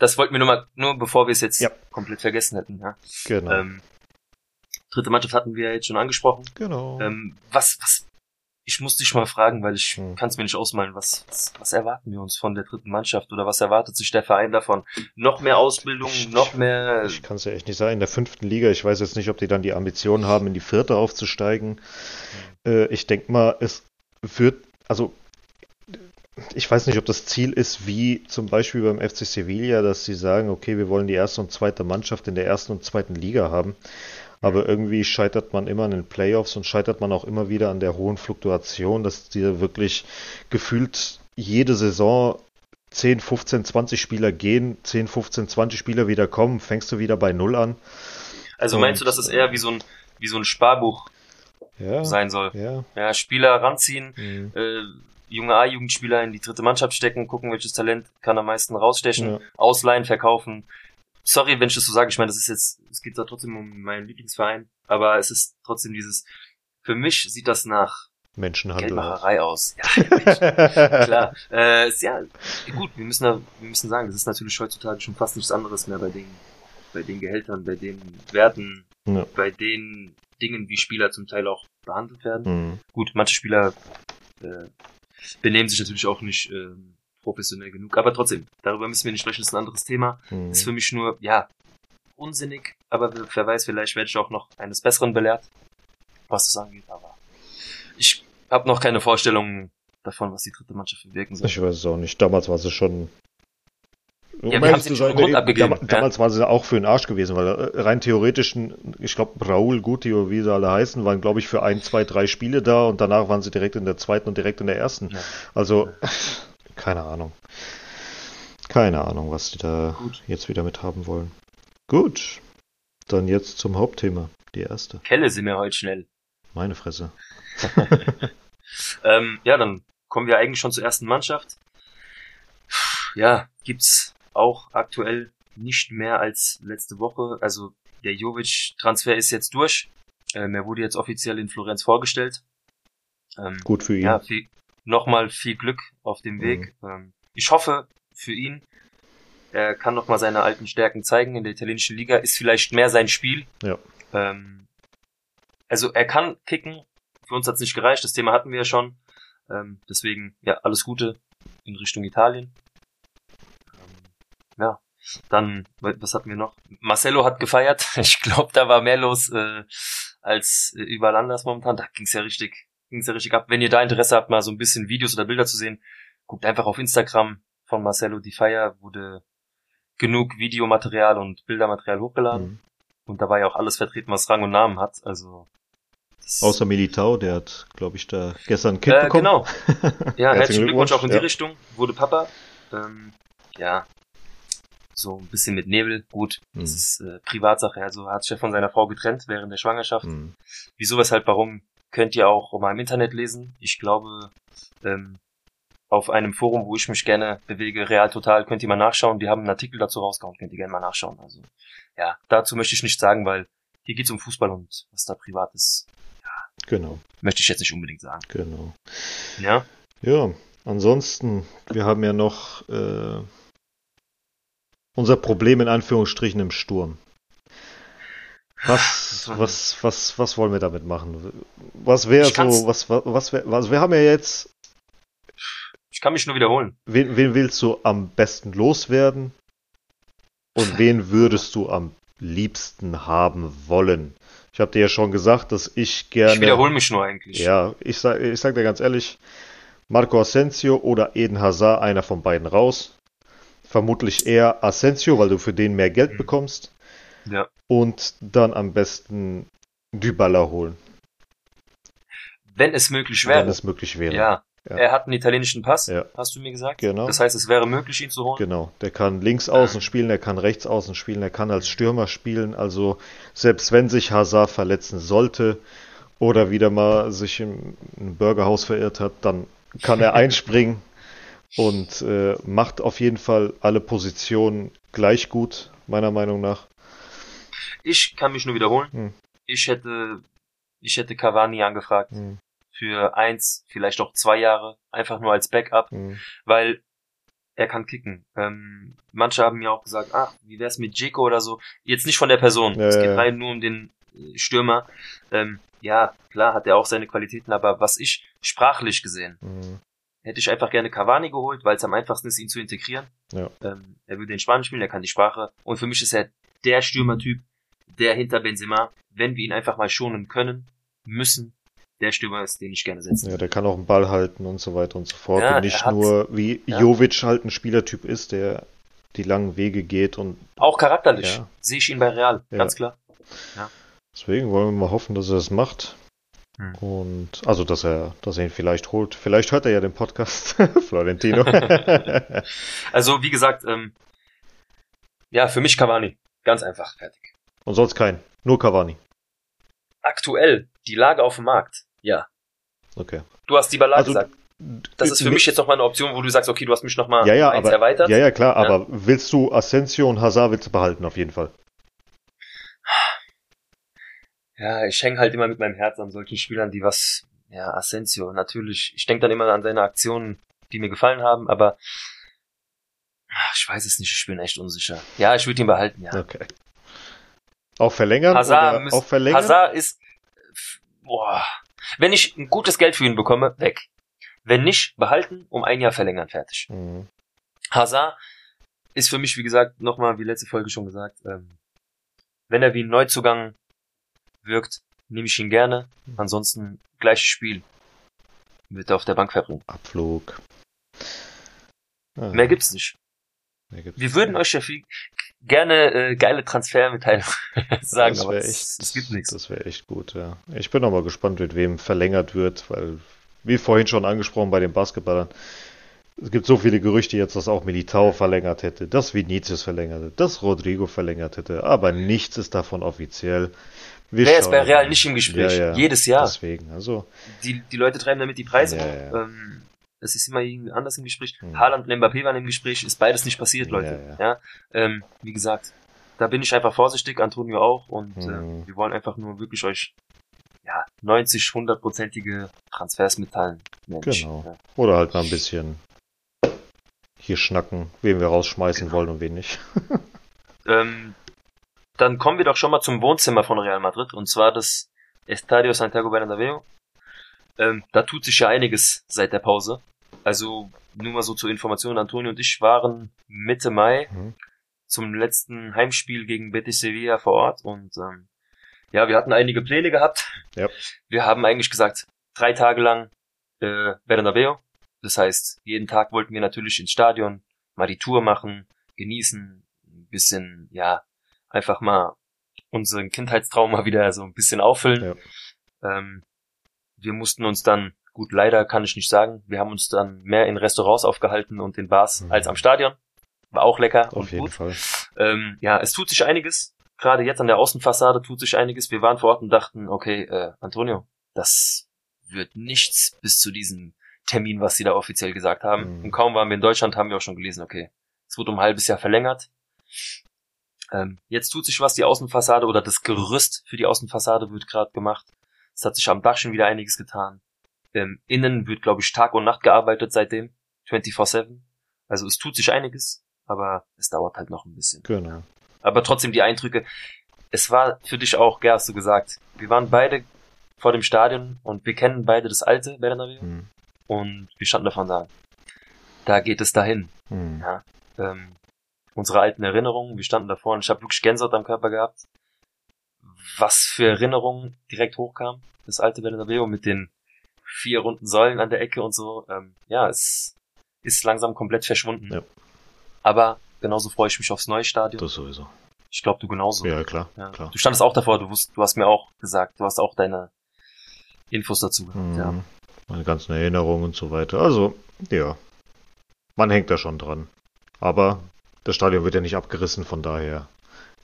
S4: das wollten wir nur mal, nur bevor wir es jetzt
S3: Ja.
S4: komplett vergessen hätten. Ja.
S3: Genau.
S4: Ähm, dritte Mannschaft hatten wir ja jetzt schon angesprochen.
S3: genau.
S4: Ähm, was, was, ich muss dich mal fragen, weil ich
S3: Hm.
S4: kann es mir nicht ausmalen, was, was, was erwarten wir uns von der dritten Mannschaft oder was erwartet sich der Verein davon? Noch mehr Ausbildung,
S3: Ich-
S4: noch mehr,
S3: Ich kann es ja echt nicht sagen. In der fünften Liga, ich weiß jetzt nicht, ob die dann die Ambition haben, in die vierte aufzusteigen. Äh, ich denke mal, es wird, also ich weiß nicht, ob das Ziel ist, wie zum Beispiel beim FC Sevilla, dass sie sagen, okay, wir wollen die erste und zweite Mannschaft in der ersten und zweiten Liga haben. Aber irgendwie scheitert man immer an den Playoffs und scheitert man auch immer wieder an der hohen Fluktuation, dass dir wirklich gefühlt jede Saison 10, 15, 20 Spieler gehen, 10, 15, 20 Spieler wieder kommen, fängst du wieder bei Null an.
S4: also meinst du,
S3: und-
S4: dass es eher wie so ein, wie so ein Sparbuch
S3: Ja,
S4: sein soll?
S3: ja.
S4: Ja, Spieler ranziehen,
S3: mhm.
S4: äh, junge A-Jugendspieler in die dritte Mannschaft stecken, gucken, welches Talent kann am meisten rausstechen,
S3: Ja.
S4: ausleihen, verkaufen. Sorry, wenn ich das so sage, ich meine, das ist jetzt, es geht da trotzdem um meinen Lieblingsverein, aber es ist trotzdem dieses, für mich sieht das nach
S3: Menschenhandel.
S4: Geldmacherei aus. Ja, klar. Äh, ist ja, gut, wir müssen, da, wir müssen sagen, das ist natürlich heutzutage schon fast nichts anderes mehr bei den, bei den Gehältern, bei den Werten,
S3: Ja.
S4: bei den Dingen, wie Spieler zum Teil auch behandelt werden.
S3: Mhm.
S4: Gut, manche Spieler äh, benehmen sich natürlich auch nicht ähm, professionell genug, aber trotzdem, darüber müssen wir nicht sprechen, das ist ein anderes Thema.
S3: Mhm.
S4: Ist für mich nur, ja, unsinnig, aber wer weiß, vielleicht werde ich auch noch eines Besseren belehrt, was das angeht, aber ich habe noch keine Vorstellung davon, was die dritte Mannschaft bewirken soll.
S3: Ich weiß es auch nicht. Damals war sie schon. Um
S4: wir
S3: ehrlich zu sein,
S4: Grund
S3: nee,
S4: abgegeben,
S3: dam-
S4: ja.
S3: Damals war sie auch für den Arsch gewesen, weil äh, rein theoretisch, ich glaube, Raúl, Guti oder wie sie alle heißen, waren, glaube ich, für ein, zwei, drei Spiele da und danach waren sie direkt in der zweiten und direkt in der ersten.
S4: Ja.
S3: Also, keine Ahnung. Keine Ahnung, was die da
S4: Gut.
S3: jetzt wieder mit haben wollen. Gut. Dann jetzt zum Hauptthema. Die erste.
S4: Kelle sind wir heute schnell.
S3: Meine Fresse.
S4: Ähm, ja, dann kommen wir eigentlich schon zur ersten Mannschaft. Ja, gibt's auch aktuell nicht mehr als letzte Woche. Also der Jovic-Transfer ist jetzt durch. Ähm, er wurde jetzt offiziell in Florenz vorgestellt. Ähm,
S3: Gut für ihn.
S4: ja, viel, nochmal viel Glück auf dem Weg. Ähm, ich hoffe für ihn, er kann nochmal seine alten Stärken zeigen in der italienischen Liga. Ist vielleicht mehr sein Spiel.
S3: Ja.
S4: Ähm, also er kann kicken. Für uns hat's nicht gereicht. Das Thema hatten wir ja schon. Ähm, deswegen, ja, alles Gute in Richtung Italien. Ähm, ja, dann, was hatten wir noch? Marcelo hat gefeiert. Ich glaube, da war mehr los äh, als äh, überall anders momentan. Da ging's ja richtig, ging's ja richtig ab. Wenn ihr da Interesse habt, mal so ein bisschen Videos oder Bilder zu sehen, guckt einfach auf Instagram von Marcelo die Feier. Wurde genug Videomaterial und Bildermaterial hochgeladen.
S3: Mhm.
S4: Und da war ja auch alles vertreten, was Rang und Namen hat. Also das-
S3: Außer Militao, der hat, glaube ich, da gestern ein Kind
S4: äh,
S3: bekommen.
S4: genau. Ja, herzlichen Glückwunsch auch in die
S3: ja.
S4: Richtung. Wurde Papa. Ähm, ja, so ein bisschen mit Nebel. Gut, das
S3: Mhm.
S4: ist äh, Privatsache. Also hat sich ja von seiner Frau getrennt während der Schwangerschaft.
S3: Mhm.
S4: Wieso, weshalb, warum, könnt ihr auch mal im Internet lesen. Ich glaube, ähm, auf einem Forum, wo ich mich gerne bewege, Real Total, könnt ihr mal nachschauen. Die haben einen Artikel dazu rausgehauen, könnt ihr gerne mal nachschauen. Also ja, dazu möchte ich nichts sagen, weil hier geht's um Fußball und was da privat ist,
S3: Genau,
S4: möchte ich jetzt nicht unbedingt sagen.
S3: genau.
S4: Ja,
S3: Ja, ansonsten, wir haben ja noch äh, unser Problem in Anführungsstrichen im Sturm. Was,
S4: Was
S3: was, was, wollen wir damit machen? Was wäre so, was, was, was wär, also wir haben ja jetzt,
S4: ich kann mich nur wiederholen.
S3: wen, wen willst du am besten loswerden? Und wen würdest du am liebsten haben wollen? Ich habe dir ja schon gesagt, dass ich gerne.
S4: Ich wiederhole mich nur eigentlich.
S3: Ja, ich sag, ich sag dir ganz ehrlich, Marco Asensio oder Eden Hazard, einer von beiden raus. Vermutlich eher Asensio, weil du für den mehr Geld
S4: Mhm.
S3: bekommst.
S4: Ja.
S3: Und dann am besten Dybala holen,
S4: Wenn es möglich
S3: wenn
S4: wäre.
S3: es möglich wäre.
S4: Ja.
S3: Ja.
S4: Er hat einen italienischen Pass,
S3: Ja.
S4: hast du mir gesagt.
S3: Genau.
S4: Das heißt, es wäre möglich, ihn zu holen.
S3: Genau, der kann links außen spielen, der kann rechts außen spielen, der kann als Stürmer spielen. Also selbst wenn sich Hazard verletzen sollte oder wieder mal sich im, im Burgerhaus verirrt hat, dann kann er einspringen und äh, macht auf jeden Fall alle Positionen gleich gut, meiner Meinung nach.
S4: Ich kann mich nur wiederholen.
S3: Hm.
S4: Ich hätte, ich hätte Cavani angefragt
S3: Hm,
S4: für eins, vielleicht auch zwei Jahre, einfach nur als Backup,
S3: hm,
S4: weil er kann kicken. Ähm, manche haben mir auch gesagt, ach, wie wär's mit Jeko oder so. Jetzt nicht von der Person.
S3: Ja,
S4: es geht rein nur um den äh, Stürmer. Ähm, ja, klar hat er auch seine Qualitäten, aber was ich sprachlich gesehen,
S3: hm.
S4: hätte ich einfach gerne Cavani geholt, weil es am einfachsten ist, ihn zu integrieren.
S3: Ja.
S4: Ähm, er würde in Spanien spielen, er kann die Sprache. Und für mich ist er der Stürmertyp, der hinter Benzema, wenn wir ihn einfach mal schonen können, müssen, der Stürmer ist, den ich gerne setze.
S3: Ja, der kann auch einen Ball halten und so weiter und so fort.
S4: Ja,
S3: und nicht
S4: hat-
S3: nur wie
S4: ja.
S3: Jovic halt ein Spielertyp ist, der die langen Wege geht und
S4: Auch charakterlich
S3: Ja.
S4: sehe ich ihn bei Real,
S3: Ja.
S4: ganz klar.
S3: Deswegen wollen wir mal hoffen, dass er es macht.
S4: Hm.
S3: Und also, dass er, dass er ihn vielleicht holt. Vielleicht hört er ja den Podcast, Florentino.
S4: Also, wie gesagt, ähm, ja, für mich Cavani. Ganz einfach, fertig.
S3: Und sonst kein. Nur Cavani.
S4: Aktuell, die Lage auf dem Markt. Ja.
S3: Okay.
S4: Du hast die Ballade
S3: Also,
S4: gesagt. Das ist für mich jetzt nochmal eine Option, wo du sagst, okay, du hast mich nochmal
S3: ja, ja,
S4: eins
S3: aber,
S4: erweitert.
S3: ja, ja, klar, aber willst du Asensio und Hazard willst du behalten auf jeden Fall.
S4: Ja, ich hänge halt immer mit meinem Herz an solchen Spielern, die was, ja, Asensio, natürlich. Ich denke dann immer an seine Aktionen, die mir gefallen haben, aber ach, ich weiß es nicht, ich bin echt unsicher. Ja, ich würde ihn behalten, ja.
S3: Okay. Auch verlängern
S4: Hazard,
S3: oder
S4: müsst-
S3: auch verlängern?
S4: Hazard ist, boah, wenn ich ein gutes Geld für ihn bekomme, weg. Wenn nicht, behalten, um ein Jahr verlängern, fertig.
S3: Mhm.
S4: Hazard ist für mich, wie gesagt, nochmal, wie letzte Folge schon gesagt, ähm, wenn er wie ein Neuzugang wirkt, nehme ich ihn gerne. Ansonsten gleiches Spiel. Wird er auf der Bank verbringen.
S3: Abflug. Ah,
S4: Mehr gibt's nicht.
S3: mehr gibt's
S4: Wir würden
S3: nicht.
S4: euch ja viel, gerne äh, geile Transfermitteilungen sagen,
S3: das
S4: aber
S3: wär
S4: es,
S3: echt,
S4: es gibt nichts.
S3: Das wäre echt gut, ja. Ich bin auch mal gespannt, mit wem verlängert wird, weil, wie vorhin schon angesprochen bei den Basketballern, es gibt so viele Gerüchte jetzt, dass auch Militao verlängert hätte, dass Vinicius verlängert hätte, dass Rodrigo verlängert hätte, aber nichts ist davon offiziell. Wir
S4: Wer ist bei. Real nicht im Gespräch?
S3: Ja, ja.
S4: Jedes Jahr.
S3: Deswegen, also,
S4: Die, die Leute treiben damit die Preise hoch.
S3: ja.
S4: Ähm, es ist immer irgendwie anders im Gespräch.
S3: Mhm.
S4: Haaland und Mbappé waren im Gespräch, ist beides nicht passiert, Leute. Ja, Ähm, wie gesagt, da bin ich einfach vorsichtig, Antonio auch und
S3: Mhm.
S4: äh, wir wollen einfach nur wirklich euch ja 90, 100-prozentige Transfers mitteilen. Mensch.
S3: Genau.
S4: Ja.
S3: oder halt mal ein bisschen hier schnacken, wen wir rausschmeißen
S4: Genau.
S3: wollen und wen nicht.
S4: Ähm, dann kommen wir doch schon mal zum Wohnzimmer von Real Madrid und zwar das Estadio Santiago Bernabéu. Ähm, da tut sich ja einiges seit der Pause. Also nur mal so zur Information, Antonio und ich waren Mitte Mai
S3: Mhm.
S4: zum letzten Heimspiel gegen Betis Sevilla vor Ort und ähm, ja, wir hatten einige Pläne gehabt.
S3: Ja.
S4: Wir haben eigentlich gesagt, drei Tage lang äh, Bernabeu. Das heißt, jeden Tag wollten wir natürlich ins Stadion, mal die Tour machen, genießen, ein bisschen, ja, einfach mal unseren Kindheitstrauma wieder so ein bisschen auffüllen. Ähm, wir mussten uns dann, gut, leider kann ich nicht sagen, wir haben uns dann mehr in Restaurants aufgehalten und in Bars
S3: Mhm.
S4: als am Stadion. War auch lecker
S3: Auf
S4: und
S3: jeden
S4: gut.
S3: Fall.
S4: Ähm, ja, es tut sich einiges. Gerade jetzt an der Außenfassade tut sich einiges. Wir waren vor Ort und dachten, okay, äh, Antonio, das wird nichts bis zu diesem Termin, was sie da offiziell gesagt haben.
S3: Mhm.
S4: Und kaum waren wir in Deutschland, haben wir auch schon gelesen, okay, es wurde um ein halbes Jahr verlängert. Ähm, jetzt tut sich was, die Außenfassade oder das Gerüst für die Außenfassade wird gerade gemacht. Es hat sich am Dach schon wieder einiges getan. Ähm, innen wird, glaube ich, Tag und Nacht gearbeitet seitdem. 24-7. Also es tut sich einiges, aber es dauert halt noch ein bisschen.
S3: Genau.
S4: Aber trotzdem die Eindrücke. Es war für dich auch, Ger, hast du gesagt. Wir waren beide vor dem Stadion und wir kennen beide das alte Bernabeu
S3: Hm.
S4: und wir standen davon da. Da geht es dahin.
S3: Hm.
S4: Ja, ähm, unsere alten Erinnerungen, wir standen davor und ich habe wirklich Gänsehaut am Körper gehabt. Was für Erinnerungen direkt hochkam, das alte Bernabeu mit den vier runden Säulen an der Ecke und so. Ähm, ja, es ist langsam komplett verschwunden.
S3: Ja.
S4: Aber genauso freue ich mich aufs neue Stadion.
S3: Das sowieso.
S4: Ich glaube, du genauso.
S3: Ja, klar.
S4: Ja.
S3: klar.
S4: Du standest auch davor, du, wusst, du hast mir auch gesagt, du hast auch deine Infos dazu gehabt.
S3: Mhm.
S4: Ja.
S3: Meine ganzen Erinnerungen und so weiter. Also, ja. Man hängt da schon dran. Aber das Stadion wird ja nicht abgerissen, von daher.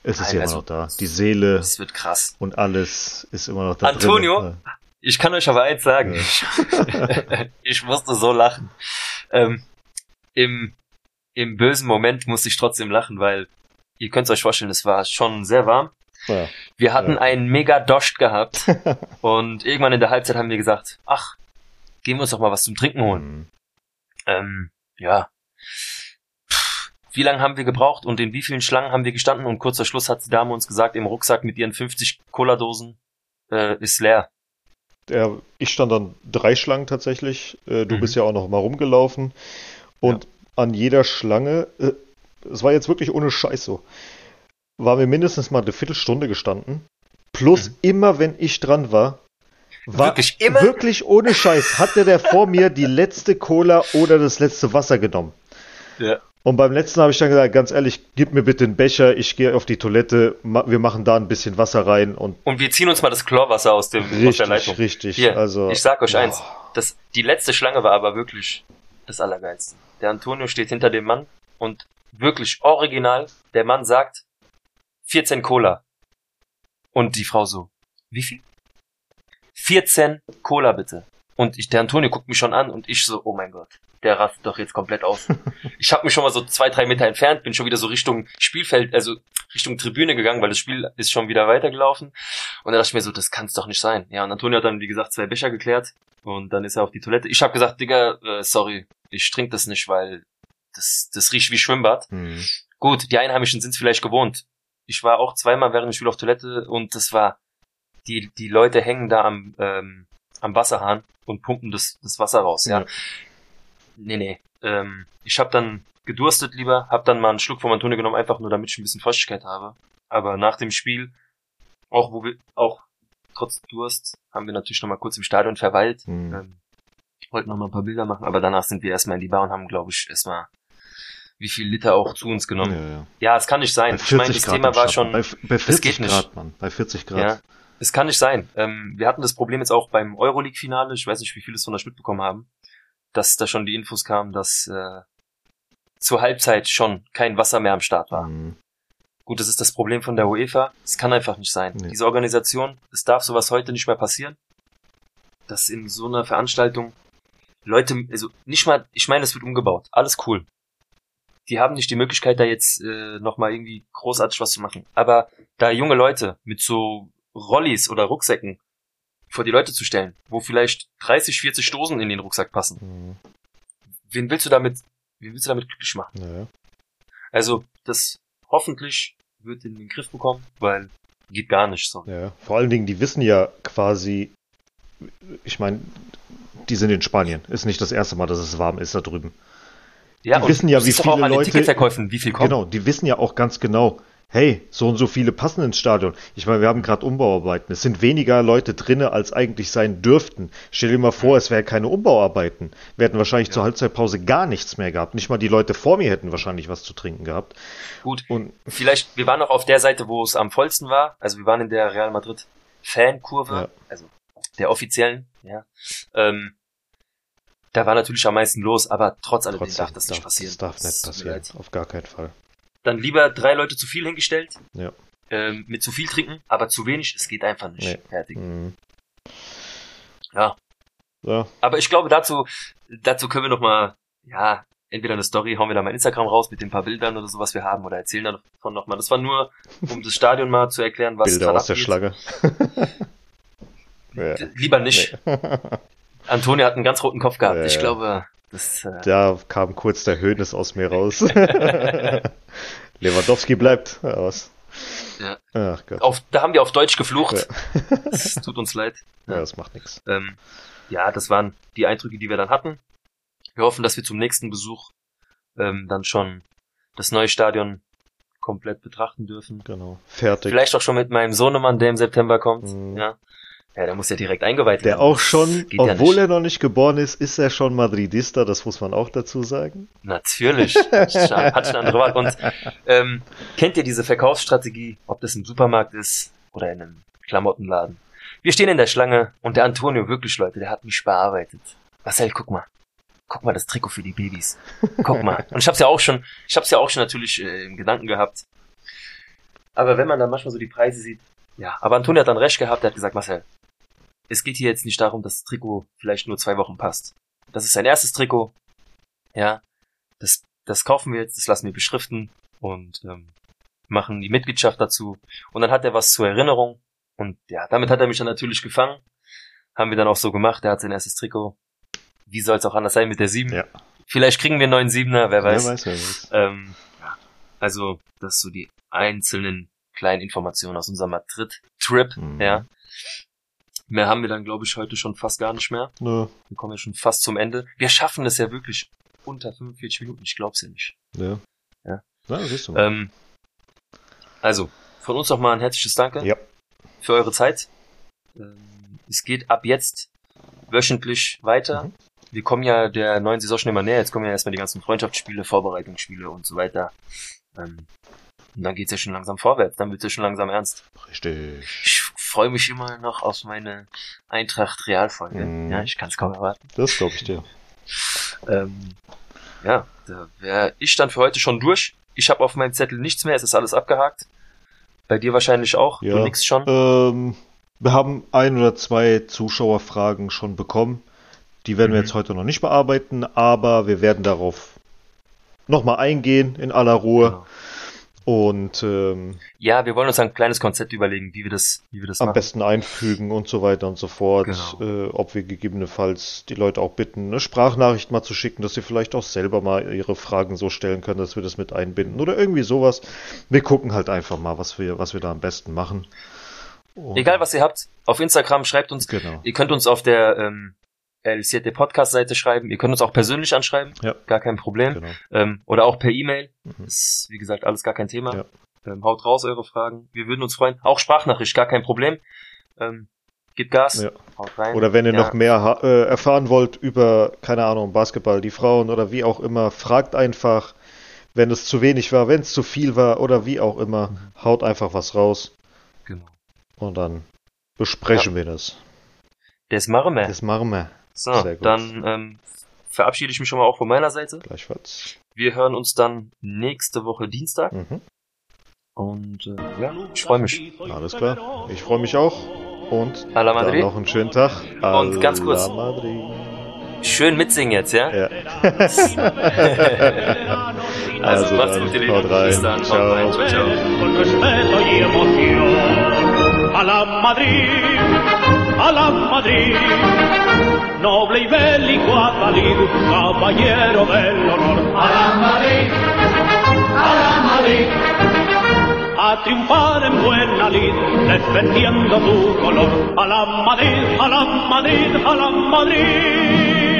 S3: Es ist
S4: Nein,
S3: ja immer
S4: also,
S3: noch da. Die Seele
S4: Das wird krass.
S3: und alles ist immer noch da
S4: Antonio?
S3: drin.
S4: Ich kann euch aber eins sagen.
S3: Ja.
S4: ich musste so lachen. Ähm, im, Im bösen Moment musste ich trotzdem lachen, weil ihr könnt euch vorstellen, es war schon sehr warm.
S3: Ja.
S4: Wir hatten
S3: Ja.
S4: einen mega Dost gehabt und irgendwann in der Halbzeit haben wir gesagt, ach, gehen wir uns doch mal was zum Trinken holen.
S3: Mhm.
S4: Ähm, ja. Pff, Wie lange haben wir gebraucht und in wie vielen Schlangen haben wir gestanden? Und kurzer Schluss hat die Dame uns gesagt, im Rucksack mit ihren 50 Cola-Dosen äh, ist leer.
S3: Ja, ich stand an drei Schlangen tatsächlich. Äh, Du
S4: Mhm.
S3: bist ja auch noch mal rumgelaufen. Und an jeder Schlange, äh, es war jetzt wirklich ohne Scheiß so, war mir mindestens mal eine Viertelstunde gestanden. Plus
S4: Mhm.
S3: immer, wenn ich dran war, war
S4: Wirklich immer?
S3: wirklich ohne Scheiß, hatte der vor mir die letzte Cola oder das letzte Wasser genommen.
S4: Ja.
S3: Und beim letzten habe ich dann gesagt, ganz ehrlich, gib mir bitte einen Becher, ich gehe auf die Toilette, ma- wir machen da ein bisschen Wasser rein und
S4: Und wir ziehen uns mal das Chlorwasser aus, dem, aus der
S3: richtig,
S4: Leitung.
S3: richtig.
S4: Hier,
S3: also,
S4: ich sag euch
S3: boah.
S4: eins, das, die letzte Schlange war aber wirklich das Allergeilste. Der Antonio steht hinter dem Mann und wirklich original, der Mann sagt 14 Cola. Und die Frau so, wie viel? 14 Cola bitte. Und ich, der Antonio guckt mich schon an und ich so, oh mein Gott, der rastet doch jetzt komplett aus. ich habe mich schon mal so zwei, drei Meter entfernt, bin schon wieder so Richtung Spielfeld, also Richtung Tribüne gegangen, weil das Spiel ist schon wieder weitergelaufen. Und da dachte ich mir so, das kann's doch nicht sein. Ja, und Antonio hat dann, wie gesagt, zwei Becher geklärt und dann ist er auf die Toilette. Ich habe gesagt, Digga, äh, sorry, ich trinke das nicht, weil das, das riecht wie Schwimmbad.
S3: Hm.
S4: Gut, die Einheimischen sind es vielleicht gewohnt. Ich war auch zweimal während dem Spiel auf Toilette und das war, die, die Leute hängen da am, ähm, am Wasserhahn und pumpen das, das Wasser raus, ja.
S3: Ja.
S4: Nee, nee. Ähm, ich habe dann gedurstet lieber, hab dann mal einen Schluck vom Antonio genommen, einfach nur damit ich ein bisschen Feuchtigkeit habe. Aber nach dem Spiel, auch wo wir, auch trotz Durst, haben wir natürlich noch mal kurz im Stadion verweilt.
S3: Hm.
S4: Ähm, ich wollte noch mal ein paar Bilder machen, aber danach sind wir erstmal in die Bar und haben, glaube ich, erstmal wie viel Liter auch zu uns genommen.
S3: Ja, ja.
S4: Ja, es kann nicht sein. Ich meine,
S3: 40
S4: das
S3: Grad
S4: Thema war schon.
S3: Bei, bei 40
S4: geht nicht.
S3: Grad, Mann. Bei 40 Grad.
S4: Ja, es kann nicht sein. Ähm, wir hatten das Problem jetzt auch beim Euroleague-Finale. Ich weiß nicht, wie viele es von euch mitbekommen haben, dass da schon die Infos kamen, dass äh, zur Halbzeit schon kein Wasser mehr am Start war.
S3: Hm.
S4: Gut, das ist das Problem von der UEFA. Es kann einfach nicht sein.
S3: Nee.
S4: Diese Organisation, es darf sowas heute nicht mehr passieren. Dass in so einer Veranstaltung Leute, also nicht mal, ich meine, es wird umgebaut. Alles cool. Die haben nicht die Möglichkeit, da jetzt äh, nochmal irgendwie großartig was zu machen. Aber da junge Leute mit so Rollis oder Rucksäcken vor die Leute zu stellen, wo vielleicht 30, 40 Dosen in den Rucksack passen,
S3: Hm.
S4: wen willst du damit, wen willst du damit glücklich machen?
S3: Ja, ja.
S4: Also, das hoffentlich wird in den Griff bekommen, weil geht gar nicht so.
S3: Ja, vor allen Dingen, die wissen ja quasi, ich meine, die sind in Spanien. Ist nicht das erste Mal, dass es warm ist da drüben.
S4: Ja,
S3: Die wissen ja, wie viele Leute-
S4: Ticketverkäufen, wie viel kommt.
S3: Genau, die wissen ja auch ganz genau, hey, so und so viele passen ins Stadion. Ich meine, wir haben gerade Umbauarbeiten. Es sind weniger Leute drinne, als eigentlich sein dürften. Stell dir mal vor, es wäre keine Umbauarbeiten. Wir hätten wahrscheinlich
S4: Ja.
S3: zur Halbzeitpause gar nichts mehr gehabt. Nicht mal die Leute vor mir hätten wahrscheinlich was zu trinken gehabt.
S4: Gut,
S3: Und
S4: vielleicht, wir waren auch auf der Seite, wo es am vollsten war. Also wir waren in der Real Madrid Fankurve,
S3: Ja.
S4: also der offiziellen, ja. Ähm, da war natürlich am meisten los, aber trotz alledem
S3: trotzdem,
S4: darf das nicht passieren.
S3: Das darf nicht passieren. Auf gar keinen Fall.
S4: Dann lieber drei Leute zu viel hingestellt,
S3: Ja.
S4: ähm, mit zu viel trinken, aber zu wenig, es geht einfach nicht.
S3: Nee.
S4: Fertig.
S3: Mhm.
S4: Ja.
S3: Ja,
S4: Aber ich glaube, dazu, dazu können wir noch mal, ja, entweder eine Story, hauen wir da mal Instagram raus mit den paar Bildern oder so, was wir haben, oder erzählen davon nochmal. Das war nur, um das Stadion mal zu erklären, was
S3: Bilder aus der. Schlange. ja.
S4: Lieber nicht. Antonio hat einen ganz roten Kopf gehabt.
S3: Ja,
S4: ich glaube, das, äh,
S3: Da kam kurz der Höhnes aus mir raus. Lewandowski bleibt aus.
S4: Ja.
S3: Ach Gott.
S4: auf, da haben wir auf Deutsch geflucht. Es tut uns leid.
S3: Ja, das macht nichts.
S4: Ähm, ja, das waren die Eindrücke, die wir dann hatten. Wir hoffen, dass wir zum nächsten Besuch ähm, dann schon das neue Stadion komplett betrachten dürfen.
S3: Genau. Fertig.
S4: Vielleicht auch schon mit meinem Sohnemann, der im September kommt.
S3: Mhm.
S4: Ja. Ja, der muss ja direkt eingeweiht
S3: Der
S4: werden.
S3: auch schon,
S4: ja
S3: obwohl
S4: nicht.
S3: er noch nicht geboren ist, ist er schon Madridista, das muss man auch dazu sagen.
S4: Natürlich. Hat schon Wahl. Und ähm, kennt ihr diese Verkaufsstrategie, ob das im Supermarkt ist oder in einem Klamottenladen? Wir stehen in der Schlange und der Antonio, wirklich Leute, der hat mich bearbeitet. Marcel, guck mal. Guck mal das Trikot für die Babys. Guck mal. Und ich hab's ja auch schon, ich hab's ja auch schon natürlich äh, im Gedanken gehabt. Aber wenn man dann manchmal so die Preise sieht, ja. Aber Antonio hat dann recht gehabt, er hat gesagt, Marcel, es geht hier jetzt nicht darum, dass das Trikot vielleicht nur zwei Wochen passt. Das ist sein erstes Trikot. Ja. Das, das kaufen wir jetzt, das lassen wir beschriften und ähm, machen die Mitgliedschaft dazu. Und dann hat er was zur Erinnerung. Und ja, damit hat er mich dann natürlich gefangen. Haben wir dann auch so gemacht. Er hat sein erstes Trikot. Wie soll es auch anders sein mit der 7?
S3: Ja.
S4: Vielleicht kriegen wir einen neuen Siebener, wer weiß.
S3: Wer weiß, wer weiß.
S4: Ähm. Also, das so die einzelnen kleinen Informationen aus unserem Madrid-Trip.
S3: Mhm.
S4: Ja. Mehr haben wir dann, glaube ich, heute schon fast gar nicht mehr.
S3: Nö,
S4: Wir kommen ja schon fast zum Ende. Wir schaffen das ja wirklich unter 45 Minuten. Ich glaub's ja nicht.
S3: nö.
S4: Ja.
S3: Na, siehst du.
S4: Ähm, also, von uns nochmal ein herzliches Danke
S3: Ja.
S4: für eure Zeit. Ähm, es geht ab jetzt wöchentlich weiter.
S3: Mhm.
S4: Wir kommen ja der neuen Saison schon immer näher. Jetzt kommen ja erstmal die ganzen Freundschaftsspiele, Vorbereitungsspiele und so weiter. Ähm, und dann geht's ja schon langsam vorwärts. Dann wird's ja schon langsam ernst.
S3: Richtig.
S4: Ich freue mich immer noch auf meine Eintracht-Realfolge.
S3: Mhm.
S4: Ja, ich kann es kaum erwarten.
S3: Das glaube ich dir.
S4: Ähm, ja, da wäre ich dann für heute schon durch. Ich habe auf meinem Zettel nichts mehr, es ist alles abgehakt. Bei dir wahrscheinlich auch.
S3: Ja.
S4: Du nix schon.
S3: Ähm, wir haben ein oder zwei Zuschauerfragen schon bekommen. Die werden wir
S4: Mhm.
S3: jetzt heute noch nicht bearbeiten, aber wir werden darauf nochmal eingehen in aller Ruhe.
S4: Genau.
S3: Und ähm,
S4: Ja, wir wollen uns ein kleines Konzept überlegen, wie wir das, wie wir das
S3: am
S4: machen.
S3: besten einfügen und so weiter und so fort.
S4: Genau.
S3: Äh, ob wir gegebenenfalls die Leute auch bitten, eine Sprachnachricht mal zu schicken, dass sie vielleicht auch selber mal ihre Fragen so stellen können, dass wir das mit einbinden oder irgendwie sowas. Wir gucken halt einfach mal, was wir, was wir da am besten machen. Und-
S4: Egal was ihr habt, auf Instagram schreibt uns.
S3: Genau.
S4: Ihr könnt uns auf der ähm, El7 Podcast Seite schreiben. Ihr könnt uns auch persönlich anschreiben.
S3: Ja.
S4: Gar kein Problem.
S3: genau.
S4: Ähm, oder auch per E-Mail.
S3: Mhm.
S4: Ist, wie gesagt, alles gar kein Thema.
S3: Ja.
S4: Ähm, haut raus eure Fragen. Wir würden uns freuen. Auch Sprachnachricht, gar kein Problem. Ähm, gebt Gas.
S3: Ja.
S4: Haut rein.
S3: Oder wenn ihr
S4: Ja.
S3: noch mehr äh, erfahren wollt über, keine Ahnung, Basketball, die Frauen oder wie auch immer, fragt einfach, wenn es zu wenig war, wenn es zu viel war oder wie auch immer,
S4: Mhm.
S3: haut einfach was raus
S4: Genau.
S3: und dann besprechen wir das.
S4: Das machen wir.
S3: Das machen wir.
S4: So,
S3: Sehr gut.
S4: dann ähm, verabschiede ich mich schon mal auch von meiner Seite.
S3: Gleichfalls.
S4: Wir hören uns dann nächste Woche Dienstag.
S3: Mhm.
S4: Und äh, ja, ich freue mich.
S3: Alles klar. Ich freue mich auch. Und
S4: A la
S3: dann
S4: Madrid.
S3: noch einen schönen Tag.
S4: Und ganz kurz.
S3: Madrid.
S4: Schön mitsingen jetzt, ja?
S3: Ja.
S4: Also,
S3: Also
S4: macht's gut, ihr Lieben. Bis dann.
S3: Ciao.
S4: Ciao, ciao.
S2: con respeto y emoción. A la Madrid, a la Madrid, noble y bélico Atalid, caballero del honor. A la Madrid, a la Madrid, a triunfar en buena lid, defendiendo tu color. A la Madrid, a la Madrid, a la Madrid.